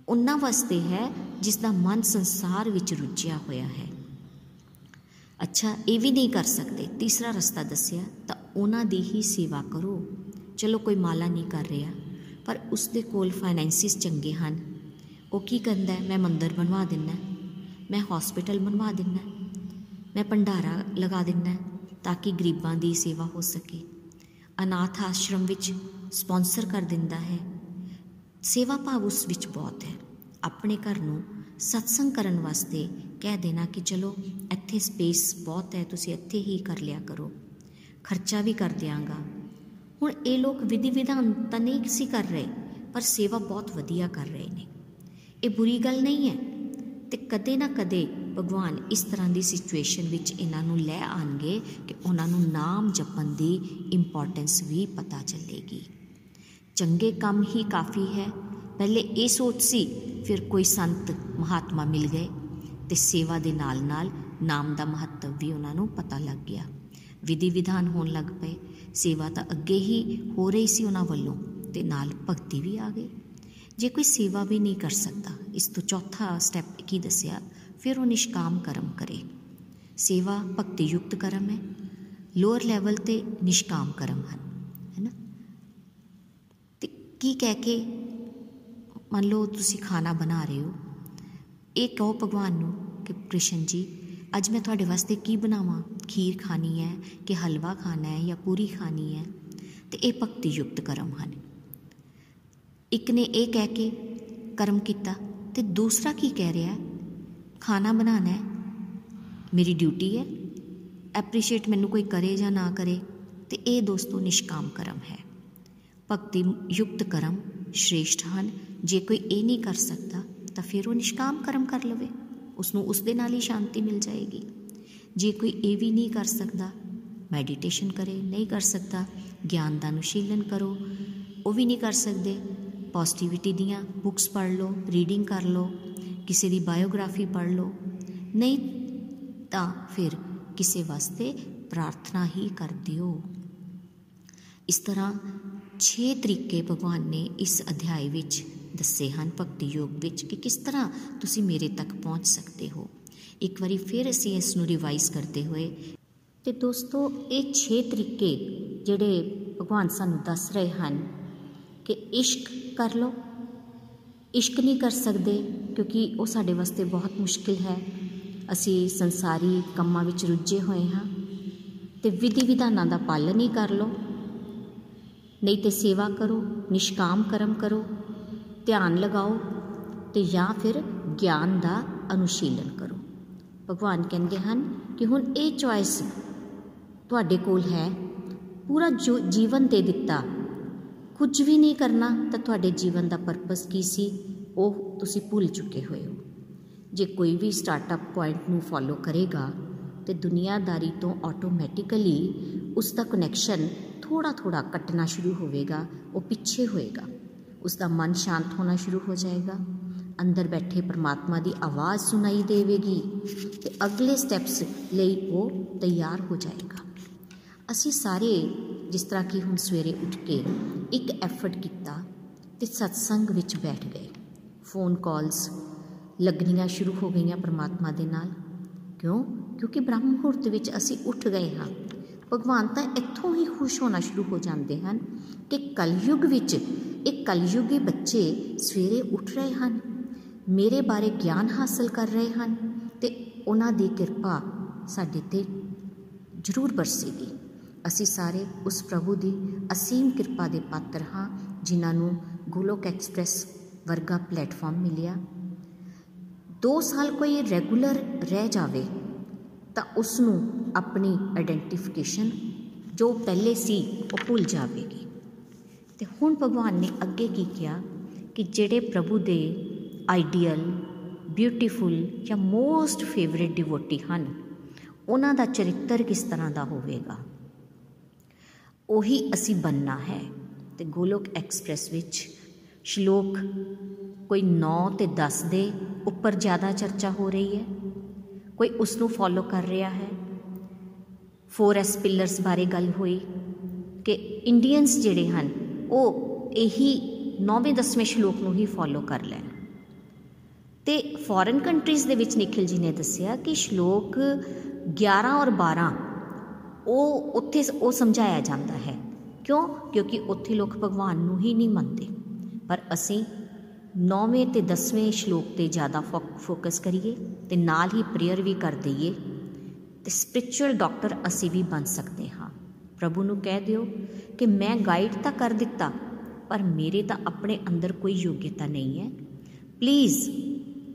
ਉਹਨਾਂ ਵਾਸਤੇ ਹੈ ਜਿਸ ਦਾ ਮਨ ਸੰਸਾਰ ਵਿੱਚ ਰੁੱਝਿਆ ਹੋਇਆ ਹੈ। ਅੱਛਾ, ਇਹ ਵੀ ਨਹੀਂ ਕਰ ਸਕਦੇ। ਤੀਸਰਾ ਰਸਤਾ ਦੱਸਿਆ, ਤਾਂ ਉਹਨਾਂ ਦੀ ਹੀ ਸੇਵਾ ਕਰੋ। ਚਲੋ, ਕੋਈ ਮਾਲਾ ਨਹੀਂ ਕਰ ਰਿਹਾ, ਪਰ ਉਸ ਦੇ ਕੋਲ ਫਾਈਨੈਂਸਿਸ ਚੰਗੇ ਹਨ। ਉਹ ਕੀ ਕਰਦਾ ਮੈਂ ਮੰਦਰ ਬਣਵਾ ਦਿੰਨਾ ਮੈਂ ਹਸਪੀਟਲ ਬਣਵਾ ਦਿੰਨਾ ਮੈਂ ਭੰਡਾਰਾ ਲਗਾ ਦਿੰਨਾ ਤਾਂ ਕਿ ਗਰੀਬਾਂ ਦੀ ਸੇਵਾ ਹੋ ਸਕੇ। ਅਨਾਥ ਆਸ਼ਰਮ ਵਿੱਚ ਸਪਾਂਸਰ ਕਰ ਦਿੰਦਾ ਹੈ। ਸੇਵਾ ਭਾਵ ਉਸ ਵਿੱਚ ਬਹੁਤ ਹੈ। ਆਪਣੇ ਘਰ ਨੂੰ ਸਤਸੰਗ ਕਰਨ ਵਾਸਤੇ ਕਹਿ ਦੇਣਾ ਕਿ ਚਲੋ, ਇੱਥੇ ਸਪੇਸ ਬਹੁਤ ਹੈ, ਤੁਸੀਂ ਇੱਥੇ ਹੀ ਕਰ ਲਿਆ ਕਰੋ। ਖਰਚਾ ਵੀ ਕਰ ਦਿਆਂਗਾ। ਹੁਣ ਇਹ ਲੋਕ ਵਿਧੀ ਵਿਧਾਨ ਤਾਂ ਨਹੀਂ ਸੀ ਕਰ ਰਹੇ, ਪਰ ਸੇਵਾ ਬਹੁਤ ਵਧੀਆ ਕਰ ਰਹੇ ਨੇ। ਇਹ ਬੁਰੀ ਗੱਲ ਨਹੀਂ ਹੈ। ਤੇ ਕਦੇ ਨਾ ਕਦੇ ਭਗਵਾਨ ਇਸ ਤਰ੍ਹਾਂ ਦੀ ਸਿਚੁਏਸ਼ਨ ਵਿੱਚ ਇਹਨਾਂ ਨੂੰ ਲੈ ਆਣਗੇ ਕਿ ਉਹਨਾਂ ਨੂੰ ਨਾਮ ਜਪਣ ਦੀ ਇੰਪੋਰਟੈਂਸ ਵੀ ਪਤਾ ਚੱਲੇਗੀ। ਚੰਗੇ ਕੰਮ ਹੀ ਕਾਫੀ ਹੈ। ਪਹਿਲੇ ਇਹ ਸੋਚ ਸੀ, ਫਿਰ ਕੋਈ ਸੰਤ ਮਹਾਤਮਾ ਮਿਲ ਗਏ ਤੇ ਸੇਵਾ ਦੇ ਨਾਲ-ਨਾਲ ਨਾਮ ਦਾ ਮਹੱਤਵ ਵੀ ਉਹਨਾਂ ਨੂੰ ਪਤਾ ਲੱਗ ਗਿਆ। ਵਿਧੀ ਵਿਧਾਨ ਹੋਣ ਲੱਗ ਪਏ। ਸੇਵਾ ਤਾਂ ਅੱਗੇ ਹੀ ਹੋ ਰਹੀ ਸੀ ਉਹਨਾਂ ਵੱਲੋਂ ਤੇ ਨਾਲ ਭਗਤੀ ਵੀ ਆ ਗਈ। ਜੇ ਕੋਈ ਸੇਵਾ ਵੀ ਨਹੀਂ ਕਰ ਸਕਦਾ, ਇਸ ਤੋਂ ਚੌਥਾ ਸਟੈਪ ਕੀ ਦੱਸਿਆ? ਫਿਰ ਉਹ ਨਿਸ਼ਕਾਮ ਕਰਮ ਕਰੇ। ਸੇਵਾ ਭਗਤੀ ਯੁਕਤ ਕਰਮ ਹੈ। ਲੋਅਰ ਲੈਵਲ ਤੇ ਨਿਸ਼ਕਾਮ ਕਰਮ ਹਨ ਹੈਨਾ ਤੇ ਕੀ ਕਹਿ ਕੇ ਮੰਨ ਲਓ ਤੁਸੀਂ ਖਾਣਾ ਬਣਾ ਰਹੇ ਹੋ, ਇਹ ਕਹੋ ਭਗਵਾਨ ਨੂੰ ਕਿ ਕ੍ਰਿਸ਼ਨ ਜੀ, ਅੱਜ ਮੈਂ ਤੁਹਾਡੇ ਵਾਸਤੇ ਕੀ ਬਣਾਵਾਂ? ਖੀਰ ਖਾਣੀ ਹੈ ਕਿ ਹਲਵਾ ਖਾਣਾ ਹੈ ਜਾਂ ਪੂਰੀ ਖਾਣੀ ਹੈ? ਤੇ ਇਹ ਭਗਤੀ ਯੁਕਤ ਕਰਮ ਹਨ। ਇੱਕ ਨੇ ਇਹ ਕਹਿ ਕੇ ਕਰਮ ਕੀਤਾ ਤੇ ਦੂਸਰਾ ਕੀ ਕਹਿ ਰਿਹਾ ਖਾਣਾ ਬਣਾਣਾ ਹੈ। ਮੇਰੀ ਡਿਊਟੀ ਹੈ। ਐਪਰੀਸ਼ੀਏਟ ਮੈਨੂੰ ਕੋਈ ਕਰੇ ਜਾਂ ਨਾ ਕਰੇ ਤੇ ਇਹ ਦੋਸਤੋ ਨਿਸ਼ਕਾਮ ਕਰਮ ਹੈ। ਭਗਤੀ ਯੁਕਤ ਕਰਮ ਸ਼੍ਰੇਸ਼ਟ ਹਨ। ਜੇ ਕੋਈ ਇਹ ਨਹੀਂ ਕਰ ਸਕਦਾ ਤਾਂ ਫਿਰ ਉਹ ਨਿਸ਼ਕਾਮ ਕਰਮ ਕਰ ਲਵੇ। ਉਸ ਨੂੰ ਉਸ ਦੇ ਨਾਲ ਹੀ ਸ਼ਾਂਤੀ ਮਿਲ ਜਾਏਗੀ। ਜੇ ਕੋਈ ਇਹ ਵੀ ਨਹੀਂ ਕਰ ਸਕਦਾ ਮੈਡੀਟੇਸ਼ਨ ਕਰੇ, ਨਹੀਂ ਕਰ ਸਕਦਾ ਗਿਆਨ ਦਾ ਅਨੁਸ਼ੀਲਨ ਕਰੋ, ਉਹ ਵੀ ਨਹੀਂ ਕਰ ਸਕਦੇ ਪੋਜ਼ਿਟਿਵਿਟੀ ਦੀਆਂ ਬੁੱਕਸ ਪੜ੍ਹ ਲਓ ਰੀਡਿੰਗ ਕਰ ਲਓ, ਕਿਸੇ ਦੀ ਬਾਇਓਗ੍ਰਾਫੀ ਪੜ੍ਹ ਲਓ, ਨਹੀਂ ਤਾਂ ਫਿਰ ਕਿਸੇ ਵਾਸਤੇ ਪ੍ਰਾਰਥਨਾ ਹੀ ਕਰ ਦਿਓ। ਇਸ ਤਰ੍ਹਾਂ 6 ਤਰੀਕੇ ਭਗਵਾਨ ਨੇ ਇਸ ਅਧਿਆਇ ਵਿੱਚ ਦੱਸੇ ਹਨ, ਭਗਤੀ ਯੋਗ ਵਿੱਚ, ਕਿ ਕਿਸ ਤਰ੍ਹਾਂ ਤੁਸੀਂ ਮੇਰੇ ਤੱਕ ਪਹੁੰਚ ਸਕਦੇ ਹੋ। ਇੱਕ ਵਾਰੀ ਫਿਰ ਅਸੀਂ ਇਸ ਨੂੰ ਰਿਵਾਈਜ਼ ਕਰਦੇ ਹੋਏ। ਤੇ ਦੋਸਤੋ, ਇਹ 6 ਤਰੀਕੇ ਜਿਹੜੇ ਭਗਵਾਨ ਸਾਨੂੰ ਦੱਸ ਰਹੇ ਹਨ ਕਿ ਇਸ਼ਕ ਕਰ ਲਓ। ਇਸ਼ਕ ਨਹੀਂ ਕਰ ਸਕਦੇ ਕਿਉਂਕਿ ਉਹ ਸਾਡੇ ਵਾਸਤੇ ਬਹੁਤ ਮੁਸ਼ਕਿਲ ਹੈ। ਅਸੀਂ ਸੰਸਾਰੀ ਕੰਮਾਂ ਵਿੱਚ ਰੁੱਝੇ ਹੋਏ ਹਾਂ ਤੇ ਵਿਧੀ ਵਿਧਾਨਾਂ ਦਾ ਪਾਲਨ ਹੀ ਕਰ ਲਓ। ਨਹੀਂ ਤੇ ਸੇਵਾ ਕਰੋ, ਨਿਸ਼ਕਾਮ ਕਰਮ ਕਰੋ, ਧਿਆਨ ਲਗਾਓ ਤੇ ਜਾਂ ਫਿਰ ਗਿਆਨ ਦਾ ਅਨੁਸ਼ੀਲਨ ਕਰੋ। ਭਗਵਾਨ ਕਹਿੰਦੇ ਹਨ ਕਿ ਹੁਣ ਇਹ ਚੁਆਇਸ ਤੁਹਾਡੇ ਕੋਲ ਹੈ। ਪੂਰਾ ਜੋ ਜੀਵਨ ਦੇ ਦਿੱਤਾ ਕੁਝ ਵੀ ਨਹੀਂ ਕਰਨਾ ਤਾਂ ਤੁਹਾਡੇ ਜੀਵਨ ਦਾ ਪਰਪਸ ਕੀ ਸੀ? ਉਹ ਤੁਸੀਂ ਭੁੱਲ ਚੁੱਕੇ ਹੋਏ ਹੋ। ਜੇ ਕੋਈ ਵੀ ਸਟਾਰਟਅਪ ਪੁਆਇੰਟ ਨੂੰ ਫੋਲੋ ਕਰੇਗਾ ਤੇ ਦੁਨੀਆਦਾਰੀ ਤੋਂ ਆਟੋਮੈਟਿਕਲੀ ਉਸ ਦਾ ਕਨੈਕਸ਼ਨ ਥੋੜਾ ਥੋੜਾ ਕੱਟਣਾ ਸ਼ੁਰੂ ਹੋਵੇਗਾ, ਉਹ ਪਿੱਛੇ ਹੋਏਗਾ। ਉਸ ਦਾ ਮਨ ਸ਼ਾਂਤ ਹੋਣਾ ਸ਼ੁਰੂ ਹੋ ਜਾਏਗਾ। ਅੰਦਰ ਬੈਠੇ ਪ੍ਰਮਾਤਮਾ ਦੀ ਆਵਾਜ਼ ਸੁਣਾਈ ਦੇਵੇਗੀ ਤੇ ਅਗਲੇ ਸਟੈਪਸ ਲਈ ਉਹ ਤਿਆਰ ਹੋ ਜਾਏਗਾ। ਅਸੀਂ ਸਾਰੇ ਜਿਸ ਤਰ੍ਹਾਂ ਕਿ ਹੁਣ ਸਵੇਰੇ ਉੱਠ ਕੇ ਇੱਕ ਐਫਰਟ ਕੀਤਾ ਤੇ ਸਤਸੰਗ ਵਿੱਚ ਬੈਠ ਗਏ। ਫੋਨ ਕਾਲਸ ਲੱਗਣੀਆਂ ਸ਼ੁਰੂ ਹੋ ਗਈਆਂ ਪ੍ਰਮਾਤਮਾ ਦੇ ਨਾਲ। ਕਿਉਂ? ਕਿਉਂਕਿ ਬ੍ਰਹਮ ਮੁਹੂਰਤ ਵਿੱਚ ਅਸੀਂ ਉੱਠ ਗਏ ਹਾਂ। ਭਗਵਾਨ ਤਾਂ ਇੱਥੋਂ ਹੀ ਖੁਸ਼ ਹੋਣਾ ਸ਼ੁਰੂ ਹੋ ਜਾਂਦੇ ਹਨ ਕਿ ਕਲਯੁਗ ਵਿੱਚ ਇਹ ਕਲਯੁਗੀ ਬੱਚੇ ਸਵੇਰੇ ਉੱਠ ਰਹੇ ਹਨ, ਮੇਰੇ ਬਾਰੇ ਗਿਆਨ ਹਾਸਲ ਕਰ ਰਹੇ ਹਨ ਤੇ ਉਹਨਾਂ ਦੀ ਕਿਰਪਾ ਸਾਡੇ ਤੇ ਜ਼ਰੂਰ ਬਰਸੇਗੀ। ਅਸੀਂ ਸਾਰੇ ਉਸ ਪ੍ਰਭੂ ਦੀ ਅਸੀਮ ਕਿਰਪਾ ਦੇ ਪਾਤਰ ਹਾਂ, ਜਿਨ੍ਹਾਂ ਨੂੰ ਗੋਲੋਕ ਐਕਸਪ੍ਰੈਸ ਵਰਗਾ ਪਲੇਟਫਾਰਮ ਮਿਲਿਆ। 2 ਸਾਲ ਕੋਈ ਰੈਗੂਲਰ ਰਹਿ ਜਾਵੇ, ਤਾਂ ਉਸ ਨੂੰ ਆਪਣੀ ਆਇਡੈਂਟੀਫਿਕੇਸ਼ਨ ਜੋ ਪਹਿਲੇ ਸੀ, ਉਹ ਭੁੱਲ ਜਾਵੇਗੀ। ਤੇ ਹੁਣ ਭਗਵਾਨ ਨੇ ਅੱਗੇ ਕੀ ਕਿਹਾ ਕਿ ਜਿਹੜੇ ਪ੍ਰਭੂ ਦੇ ਆਈਡੀਅਲ, ਬਿਊਟੀਫੁਲ ਜਾਂ ਮੋਸਟ ਫੇਵਰਿਟ ਡਿਵੋਟੀ ਹਨ, ਉਹਨਾਂ ਦਾ ਚਰਿੱਤਰ ਕਿਸ ਤਰ੍ਹਾਂ ਦਾ ਹੋਵੇਗਾ? ਉਹੀ ਅਸੀਂ ਬੰਨਾ ਹੈ। ਤੇ ਗੋਲੋਕ ਐਕਸਪ੍ਰੈਸ ਵਿੱਚ ਸ਼ਲੋਕ ਕੋਈ 9 ਤੇ 10 ਦੇ ਉੱਪਰ ਜ਼ਿਆਦਾ ਚਰਚਾ ਹੋ ਰਹੀ ਹੈ। ਕੋਈ ਉਸ ਨੂੰ ਫੋਲੋ ਕਰ ਰਿਹਾ ਹੈ। 4S ਪਿਲਰਸ ਬਾਰੇ ਗੱਲ ਹੋਈ ਕਿ ਇੰਡੀਅਨਸ ਜਿਹੜੇ ਹਨ, ਉਹ ਇਹੀ 9ਵੇਂ 10ਵੇਂ ਸ਼ਲੋਕ ਨੂੰ ਹੀ ਫੋਲੋ ਕਰ ਲੈਣ। ਤੇ ਫੋਰਨ ਕੰਟਰੀਜ਼ ਦੇ ਵਿੱਚ ਨikhil ji ਨੇ ਦੱਸਿਆ ਕਿ ਸ਼ਲੋਕ 11 ਔਰ 12 ਉਹ ਉੱਥੇ ਉਹ ਸਮਝਾਇਆ ਜਾਂਦਾ ਹੈ। ਕਿਉਂ? ਕਿਉਂਕਿ ਉੱਥੇ ਲੋਕ ਭਗਵਾਨ ਨੂੰ ਹੀ ਨਹੀਂ ਮੰਨਦੇ। ਪਰ ਅਸੀਂ 9ਵੇਂ ਤੇ 10ਵੇਂ ਸ਼ਲੋਕ ਤੇ ਜ਼ਿਆਦਾ ਫੋਕਸ ਕਰੀਏ ਤੇ ਨਾਲ ਹੀ ਪ੍ਰੇਅਰ ਵੀ ਕਰ ਦਈਏ ਤੇ ਸਪਿਰਚੁਅਲ ਡਾਕਟਰ ਅਸੀਂ ਵੀ ਬਣ ਸਕਦੇ ਹਾਂ। ਪ੍ਰਭੂ ਨੂੰ ਕਹਿ ਦਿਓ ਕਿ ਮੈਂ ਗਾਈਡ ਤਾਂ ਕਰ ਦਿੱਤਾ, ਪਰ ਮੇਰੇ ਤਾਂ ਆਪਣੇ ਅੰਦਰ ਕੋਈ ਯੋਗਿਤਾ ਨਹੀਂ ਹੈ। ਪਲੀਜ਼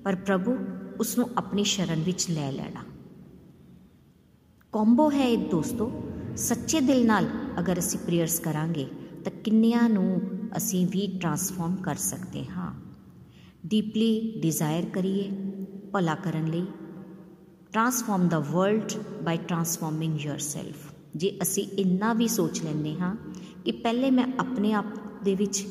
ਪਰ ਪ੍ਰਭੂ ਉਸ ਨੂੰ ਆਪਣੀ ਸ਼ਰਨ ਵਿੱਚ ਲੈ ਲੈਣਾ। ਕੰਬੋ ਹੈ ਇਹ ਦੋਸਤੋ? ਸੱਚੇ ਦਿਲ ਨਾਲ ਅਗਰ ਅਸੀਂ ਪ੍ਰੇਅਰਸ ਕਰਾਂਗੇ, ਤਾਂ ਕਿੰਨਿਆਂ ਨੂੰ ਅਸੀਂ ਵੀ ਟਰਾਂਸਫਾਰਮ ਕਰ ਸਕਦੇ ਹਾਂ। ਡੀਪਲੀ ਡਿਜ਼ਾਇਰ ਕਰੀਏ, ਭਲਾ ਕਰਨ ਲਈ। Transform the world by transforming yourself ਜੇ ਅਸੀਂ ਇੰਨਾ ਵੀ ਸੋਚ ਲੈਂਦੇ ਹਾਂ ਕਿ ਪਹਿਲੇ ਮੈਂ ਆਪਣੇ ਆਪ ਦੇ ਵਿੱਚ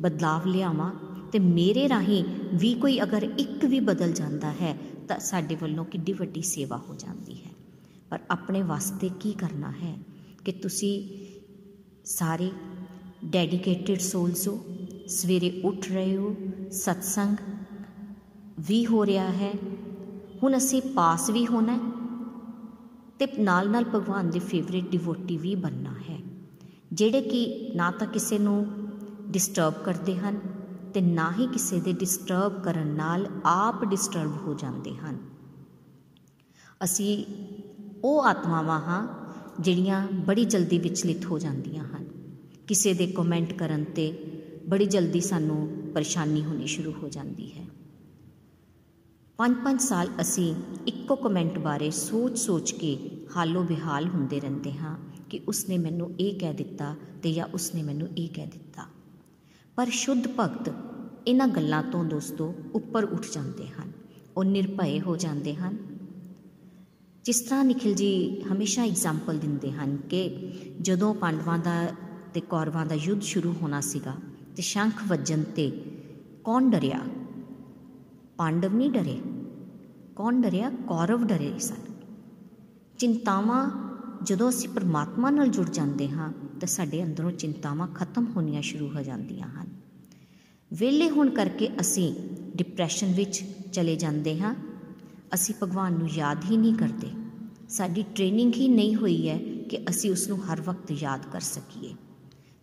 ਬਦਲਾਵ ਲਿਆਵਾਂ, ਤੇ ਮੇਰੇ ਰਾਹੀਂ ਵੀ ਕੋਈ ਅਗਰ ਇੱਕ ਵੀ ਬਦਲ ਜਾਂਦਾ ਹੈ, ਤਾਂ ਸਾਡੇ ਵੱਲੋਂ ਕਿੱਡੀ ਵੱਡੀ ਸੇਵਾ ਹੋ ਜਾਂਦੀ ਹੈ। ਪਰ ਆਪਣੇ ਵਾਸਤੇ ਕੀ ਕਰਨਾ ਹੈ ਕਿ ਤੁਸੀਂ ਸਾਰੇ ਡੈਡੀਕੇਟਿਡ ਸੋਲਸ ਹੋ? ਸਵੇਰੇ ਉੱਠ ਰਹੇ ਹੋ, ਸਤਸੰਗ ਵੀ ਹੋ ਰਿਹਾ ਹੈ। ਹੁਣ ਅਸੀਂ ਪਾਸ ਵੀ ਹੋਣਾ ਤੇ ਨਾਲ ਨਾਲ ਭਗਵਾਨ ਦੇ ਫੇਵਰਿਟ ਡਿਵੋਟੀ ਵੀ ਬੰਨਾ ਹੈ, ਜਿਹੜੇ ਕਿ ਨਾ ਤਾਂ ਕਿਸੇ ਨੂੰ ਡਿਸਟਰਬ ਕਰਦੇ ਹਨ ਤੇ ਨਾ ਹੀ ਕਿਸੇ ਦੇ ਡਿਸਟਰਬ ਕਰਨ ਨਾਲ ਆਪ ਡਿਸਟਰਬ ਹੋ ਜਾਂਦੇ ਹਨ। ਅਸੀਂ ਉਹ ਆਤਮਾਵਾਂ ਹਾਂ ਜਿਹੜੀਆਂ ਬੜੀ ਜਲਦੀ ਵਿਚਲਿਤ ਹੋ ਜਾਂਦੀਆਂ ਹਨ। ਕਿਸੇ ਦੇ ਕਮੈਂਟ ਕਰਨ ਤੇ ਬੜੀ ਜਲਦੀ ਸਾਨੂੰ ਪਰੇਸ਼ਾਨੀ ਹੋਣੀ ਸ਼ੁਰੂ ਹੋ ਜਾਂਦੀ ਹੈ। ਪੰਜ ਪੰਜ ਸਾਲ ਅਸੀਂ ਇੱਕੋ ਕਮੈਂਟ ਬਾਰੇ ਸੋਚ-ਸੋਚ ਕੇ ਹਾਲੋ ਬਿਹਾਲ ਹੁੰਦੇ ਰਹਿੰਦੇ ਹਾਂ ਕਿ ਉਸਨੇ ਮੈਨੂੰ ਇਹ ਕਹਿ ਦਿੱਤਾ ਤੇ ਜਾਂ ਉਸਨੇ ਮੈਨੂੰ ਇਹ ਕਹਿ ਦਿੱਤਾ। ਪਰ ਸ਼ੁੱਧ ਭਗਤ ਇਹਨਾਂ ਗੱਲਾਂ ਤੋਂ ਦੋਸਤੋ ਉੱਪਰ ਉੱਠ ਜਾਂਦੇ ਹਨ। ਉਹ ਨਿਰਭੈ ਹੋ ਜਾਂਦੇ ਹਨ। ਜਿਸ ਤਰ੍ਹਾਂ ਨikhil ji ਹਮੇਸ਼ਾ ਐਗਜ਼ਾਮਪਲ ਦਿੰਦੇ ਹਨ ਕਿ ਜਦੋਂ ਪਾਂਡਵਾਂ ਦਾ ਤੇ ਕੌਰਵਾਂ ਦਾ ਯੁੱਧ ਸ਼ੁਰੂ ਹੋਣਾ ਸੀਗਾ ਤੇ ਸ਼ੰਖ ਵੱਜਣ ਤੇ ਕੌਣ ਡਰਿਆ? ਪਾਂਡਵ ਨਹੀਂ ਡਰੇ। ਕੌਣ ਡਰਿਆ? ਕੌਰਵ ਡਰੇ ਸਨ। ਚਿੰਤਾਵਾਂ ਜਦੋਂ ਅਸੀਂ ਪਰਮਾਤਮਾ ਨਾਲ ਜੁੜ ਜਾਂਦੇ ਹਾਂ ਤਾਂ ਸਾਡੇ ਅੰਦਰੋਂ ਚਿੰਤਾਵਾਂ ਖਤਮ ਹੋਣੀਆਂ ਸ਼ੁਰੂ ਹੋ ਜਾਂਦੀਆਂ ਹਨ। ਵੇਲੇ ਹੋਣ ਕਰਕੇ ਅਸੀਂ ਡਿਪਰੈਸ਼ਨ ਵਿੱਚ ਚਲੇ ਜਾਂਦੇ ਹਾਂ। ਅਸੀਂ ਭਗਵਾਨ ਨੂੰ ਯਾਦ ਹੀ ਨਹੀਂ ਕਰਦੇ। ਸਾਡੀ ਟ੍ਰੇਨਿੰਗ ਹੀ ਨਹੀਂ ਹੋਈ ਹੈ ਕਿ ਅਸੀਂ ਉਸ ਨੂੰ ਹਰ ਵਕਤ ਯਾਦ ਕਰ ਸਕੀਏ।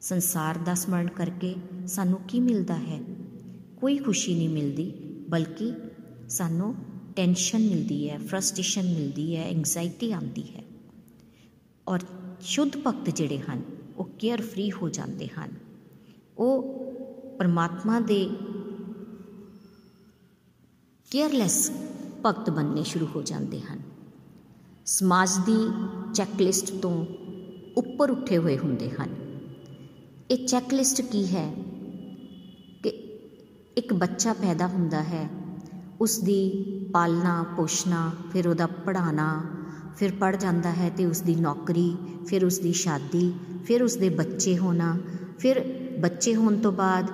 ਸੰਸਾਰ ਦਾ ਸਮਰਨ ਕਰਕੇ ਸਾਨੂੰ ਕੀ ਮਿਲਦਾ ਹੈ? ਕੋਈ ਖੁਸ਼ੀ ਨਹੀਂ ਮਿਲਦੀ, ਬਲਕਿ ਸਾਨੂੰ ਟੈਨਸ਼ਨ ਮਿਲਦੀ ਹੈ ਫਰਸਟ੍ਰੇਸ਼ਨ ਮਿਲਦੀ ਹੈ ਐਂਗਜ਼ਾਇਟੀ ਆਉਂਦੀ ਹੈ। ਔਰ ਸ਼ੁੱਧ ਭਗਤ ਜਿਹੜੇ ਹਨ, ਉਹ ਕੇਅਰ ਫ੍ਰੀ ਹੋ ਜਾਂਦੇ ਹਨ। ਉਹ ਪਰਮਾਤਮਾ ਦੇ ਕੇਅਰਲੈਸ ਭਗਤ ਬਣਨੇ ਸ਼ੁਰੂ ਹੋ ਜਾਂਦੇ ਹਨ। ਸਮਾਜ ਦੀ ਚੈੱਕਲਿਸਟ ਤੋਂ ਉੱਪਰ ਉੱਠੇ ਹੋਏ ਹੁੰਦੇ ਹਨ। ਇਹ ਚੈੱਕਲਿਸਟ ਕੀ ਹੈ? ਕਿ ਇੱਕ ਬੱਚਾ ਪੈਦਾ ਹੁੰਦਾ ਹੈ ਉਸ ਦੀ ਪਾਲਣਾ, ਪੋਸ਼ਣਾ, ਫਿਰ ਉਹਦਾ ਪੜ੍ਹਾਉਣਾ, ਫਿਰ ਪੜ ਜਾਂਦਾ ਹੈ ਤੇ ਉਸ ਦੀ ਨੌਕਰੀ, ਫਿਰ ਉਸ ਦੀ ਸ਼ਾਦੀ, ਫਿਰ ਉਸ ਦੇ ਬੱਚੇ ਹੋਣਾ, ਫਿਰ ਬੱਚੇ ਹੋਣ ਤੋਂ ਬਾਅਦ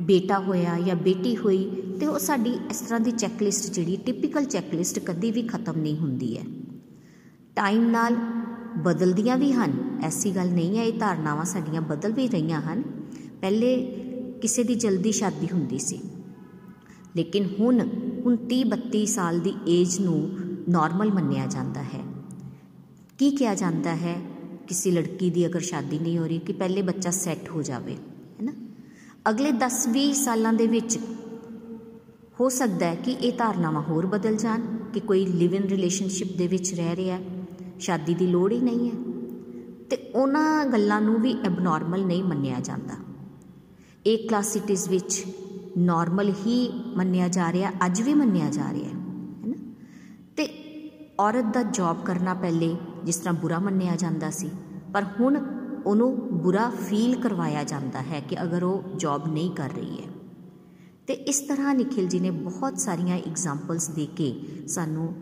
ਬੇਟਾ ਹੋਇਆ ਜਾਂ ਬੇਟੀ ਹੋਈ ਤੇ ਉਹ ਸਾਡੀ ਇਸ ਤਰ੍ਹਾਂ ਦੀ ਚੈੱਕਲਿਸਟ ਜਿਹੜੀ ਟਿਪੀਕਲ ਚੈੱਕਲਿਸਟ ਕਦੀ ਵੀ ਖਤਮ ਨਹੀਂ ਹੁੰਦੀ ਹੈ। ਟਾਈਮ ਨਾਲ ਬਦਲਦੀਆਂ ਵੀ ਹਨ। ਐਸੀ ਗੱਲ ਨਹੀਂ ਹੈ, ਇਹ ਧਾਰਨਾਵਾਂ ਸਾਡੀਆਂ ਬਦਲ ਵੀ ਰਹੀਆਂ ਹਨ। ਪਹਿਲੇ ਕਿਸੇ ਦੀ ਜਲਦੀ ਸ਼ਾਦੀ ਹੁੰਦੀ ਸੀ। ਲੇਕਿਨ ਹੁਣ ਹੁਣ 30 32 ਸਾਲ ਦੀ ਏਜ ਨੂੰ ਨਾਰਮਲ ਮੰਨਿਆ ਜਾਂਦਾ ਹੈ। ਕੀ ਕਿਹਾ ਜਾਂਦਾ ਹੈ? ਕਿਸੇ ਲੜਕੀ ਦੀ ਅਗਰ ਸ਼ਾਦੀ ਨਹੀਂ ਹੋ ਰਹੀ, ਕਿ ਪਹਿਲੇ ਬੱਚਾ ਸੈੱਟ ਹੋ ਜਾਵੇ, ਹੈ ਨਾ? ਅਗਲੇ 10-20 ਸਾਲਾਂ ਦੇ ਵਿੱਚ ਹੋ ਸਕਦਾ ਹੈ ਕਿ ਇਹ ਧਾਰਨਾਵਾਂ ਹੋਰ ਬਦਲ ਜਾਣ ਕਿ ਕੋਈ ਲਿਵ ਇਨ ਰਿਲੇਸ਼ਨਸ਼ਿਪ ਦੇ ਵਿੱਚ ਰਹਿ ਰਿਹਾ ਸ਼ਾਦੀ ਦੀ ਲੋੜ ਹੀ ਨਹੀਂ ਹੈ। ਤੇ ਉਹਨਾਂ ਗੱਲਾਂ ਨੂੰ ਵੀ ਐਬਨੋਰਮਲ ਨਹੀਂ ਮੰਨਿਆ ਜਾਂਦਾ। ਇਹ ਕਲਾਸਿਟੀਜ਼ ਵਿੱਚ ਨਾਰਮਲ ਹੀ ਮੰਨਿਆ ਜਾ ਰਿਹਾ, ਅੱਜ ਵੀ ਮੰਨਿਆ ਜਾ ਰਿਹਾ ਹੈ ਨਾ? ਤੇ ਔਰਤ ਦਾ ਜੌਬ ਕਰਨਾ ਪਹਿਲੇ ਜਿਸ ਤਰ੍ਹਾਂ ਬੁਰਾ ਮੰਨਿਆ ਜਾਂਦਾ ਸੀ, ਪਰ ਹੁਣ ਉਹਨੂੰ ਬੁਰਾ ਫੀਲ ਕਰਵਾਇਆ ਜਾਂਦਾ ਹੈ ਕਿ ਅਗਰ ਉਹ ਜੌਬ ਨਹੀਂ ਕਰ ਰਹੀ ਹੈ। ਤੇ ਇਸ ਤਰ੍ਹਾਂ ਨikhil ji ਨੇ ਬਹੁਤ ਸਾਰੀਆਂ ਐਗਜ਼ਾਮਪਲਸ ਦੇ ਕੇ ਸਾਨੂੰ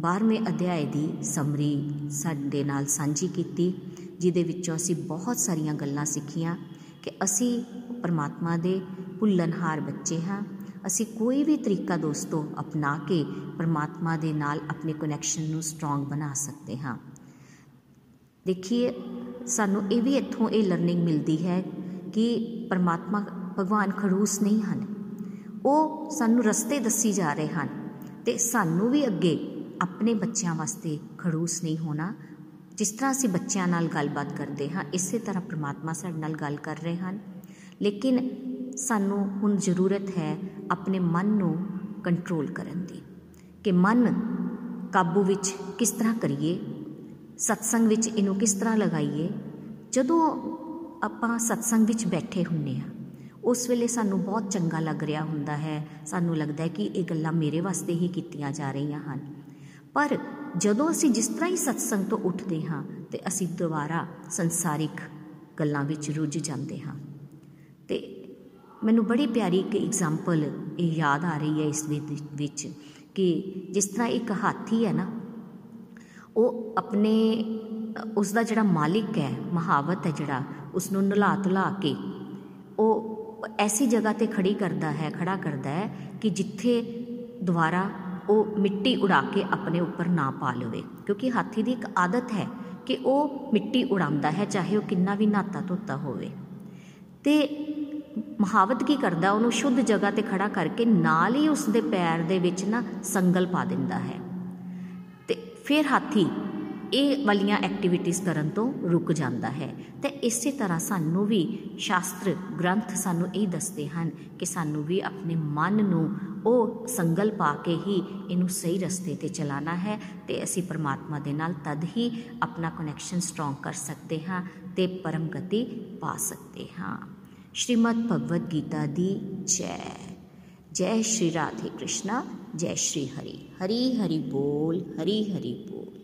12ਵੇਂ ਅਧਿਆਏ ਦੀ ਸਮਰੀ ਸਾਡੇ ਨਾਲ ਸਾਂਝੀ ਕੀਤੀ, ਜਿਹਦੇ ਵਿੱਚੋਂ ਅਸੀਂ ਬਹੁਤ ਸਾਰੀਆਂ ਗੱਲਾਂ ਸਿੱਖੀਆਂ ਕਿ ਅਸੀਂ ਪਰਮਾਤਮਾ ਦੇ ਭੁੱਲਣਹਾਰ ਬੱਚੇ ਹਾਂ, ਅਸੀਂ ਕੋਈ ਵੀ ਤਰੀਕਾ ਦੋਸਤੋ ਅਪਣਾ ਕੇ ਪਰਮਾਤਮਾ ਦੇ ਨਾਲ ਆਪਣੇ ਕਨੈਕਸ਼ਨ ਨੂੰ ਸਟਰੋਂਗ ਬਣਾ ਸਕਦੇ ਹਾਂ। ਦੇਖੀਏ, ਸਾਨੂੰ ਇਹ ਵੀ ਇੱਥੋਂ ਇਹ ਲਰਨਿੰਗ ਮਿਲਦੀ ਹੈ ਕਿ ਪਰਮਾਤਮਾ, ਭਗਵਾਨ ਖੜੂਸ ਨਹੀਂ ਹਨ। ਉਹ ਸਾਨੂੰ ਰਸਤੇ ਦੱਸੀ ਜਾ ਰਹੇ ਹਨ ਤੇ ਸਾਨੂੰ ਵੀ ਅੱਗੇ ਆਪਣੇ ਬੱਚਿਆਂ ਵਾਸਤੇ ਖੜੂਸ ਨਹੀਂ ਹੋਣਾ। ਜਿਸ ਤਰ੍ਹਾਂ ਅਸੀਂ ਬੱਚਿਆਂ ਨਾਲ ਗੱਲਬਾਤ ਕਰਦੇ ਹਾਂ, ਇਸੇ ਤਰ੍ਹਾਂ ਪ੍ਰਮਾਤਮਾ ਸਾਡੇ ਨਾਲ ਗੱਲ ਕਰ ਰਹੇ ਹਨ। ਲੇਕਿਨ ਸਾਨੂੰ ਹੁਣ ਜ਼ਰੂਰਤ ਹੈ ਆਪਣੇ ਮਨ ਨੂੰ ਕੰਟਰੋਲ ਕਰਨ ਦੀ ਕਿ ਮਨ ਕਾਬੂ ਵਿੱਚ ਕਿਸ ਤਰ੍ਹਾਂ ਕਰੀਏ, ਸਤਸੰਗ ਵਿੱਚ ਇਹਨੂੰ ਕਿਸ ਤਰ੍ਹਾਂ ਲਗਾਈਏ। ਜਦੋਂ ਆਪਾਂ ਸਤਸੰਗ ਵਿੱਚ ਬੈਠੇ ਹੁੰਨੇ ਆ ਉਸ ਵੇਲੇ ਸਾਨੂੰ ਬਹੁਤ ਚੰਗਾ ਲੱਗ ਰਿਹਾ ਹੁੰਦਾ ਹੈ। ਸਾਨੂੰ ਲੱਗਦਾ ਹੈ ਕਿ ਇਹ ਗੱਲਾਂ ਮੇਰੇ ਵਾਸਤੇ ਹੀ ਕੀਤੀਆਂ ਜਾ ਰਹੀਆਂ ਹਨ। ਪਰ ਜਦੋਂ ਅਸੀਂ ਜਿਸ ਤਰ੍ਹਾਂ ਹੀ ਸਤਸੰਗ ਤੋਂ ਉੱਠਦੇ ਹਾਂ ਤੇ ਅਸੀਂ ਦੁਬਾਰਾ ਸੰਸਾਰਿਕ ਗੱਲਾਂ ਵਿੱਚ ਰੁੱਝ ਜਾਂਦੇ ਹਾਂ। ਤੇ ਮੈਨੂੰ ਬੜੀ ਪਿਆਰੀ ਇੱਕ ਐਗਜ਼ਾਮਪਲ ਇਹ ਯਾਦ ਆ ਰਹੀ ਹੈ ਇਸ ਵਿੱਚ ਕਿ ਜਿਸ ਤਰ੍ਹਾਂ ਇੱਕ ਹਾਥੀ ਹੈ ਨਾ, ਉਹ ਆਪਣੇ ਉਸ ਦਾ ਜਿਹੜਾ ਮਾਲਿਕ ਹੈ, ਮਹਾਵਤ ਹੈ ਜਿਹੜਾ ਉਸ ਨੂੰ ਨਲਾ ਧੁਲਾ ਕੇ ਉਹ ਐਸੀ ਜਗ੍ਹਾ ਤੇ ਖੜੀ ਕਰਦਾ ਹੈ, ਖੜਾ ਕਰਦਾ ਹੈ ਕਿ ਜਿੱਥੇ ਦੁਬਾਰਾ ਉਹ ਮਿੱਟੀ ਉਡਾ ਕੇ ਆਪਣੇ ਉੱਪਰ ਨਾ ਪਾ ਲਵੇ। ਕਿਉਂਕਿ ਹਾਥੀ ਦੀ ਇੱਕ ਆਦਤ ਹੈ ਕਿ ਉਹ ਮਿੱਟੀ ਉਡਾਉਂਦਾ ਹੈ, ਚਾਹੇ ਉਹ ਕਿੰਨਾ ਵੀ ਨਾਤਾ ਧੋਤਾ ਹੋਵੇ। ਤੇ ਮਹਾਵਤ ਕੀ ਕਰਦਾ? ਉਹਨੂੰ ਸ਼ੁੱਧ ਜਗ੍ਹਾ ਤੇ ਖੜਾ ਕਰਕੇ ਨਾਲ ਹੀ ਉਸ ਦੇ ਪੈਰ ਦੇ ਵਿੱਚ ਨਾ ਸੰਗਲ ਪਾ ਦਿੰਦਾ ਹੈ। ਤੇ ਫਿਰ ਹਾਥੀ ਇਹ ਵਾਲੀਆਂ ਐਕਟੀਵਿਟੀਜ਼ ਕਰਨ ਤੋਂ ਰੁਕ ਜਾਂਦਾ ਹੈ। ਤੇ ਇਸੇ ਤਰ੍ਹਾਂ ਸਾਨੂੰ ਵੀ ਸ਼ਾਸਤਰ ਗ੍ਰੰਥ ਸਾਨੂੰ ਇਹ ਦੱਸਦੇ ਹਨ ਕਿ ਸਾਨੂੰ ਵੀ ਆਪਣੇ ਮਨ ਨੂੰ ਉਹ ਸੰਗਲ ਪਾ ਕੇ ਹੀ ਇਹਨੂੰ ਸਹੀ ਰਸਤੇ ਤੇ ਚਲਾਣਾ ਹੈ ਤੇ ਅਸੀਂ ਪਰਮਾਤਮਾ ਦੇ ਨਾਲ ਤਦ ਹੀ ਆਪਣਾ ਕਨੈਕਸ਼ਨ ਸਟਰੋਂਗ ਕਰ ਸਕਦੇ ਹਾਂ ਤੇ ਪਰਮ ਗਤੀ ਪਾ ਸਕਦੇ ਹਾਂ। ਸ਼੍ਰੀਮਦ ਭਗਵਦ ਗੀਤਾ ਦੀ ਜੈ। ਜੈ ਸ਼੍ਰੀ ਰਾਧੇ ਕ੍ਰਿਸ਼ਨਾ, ਜੈ ਸ਼੍ਰੀ ਹਰੀ। ਹਰੀ ਹਰੀ ਬੋਲ, ਹਰੀ ਹਰੀ ਬੋਲ।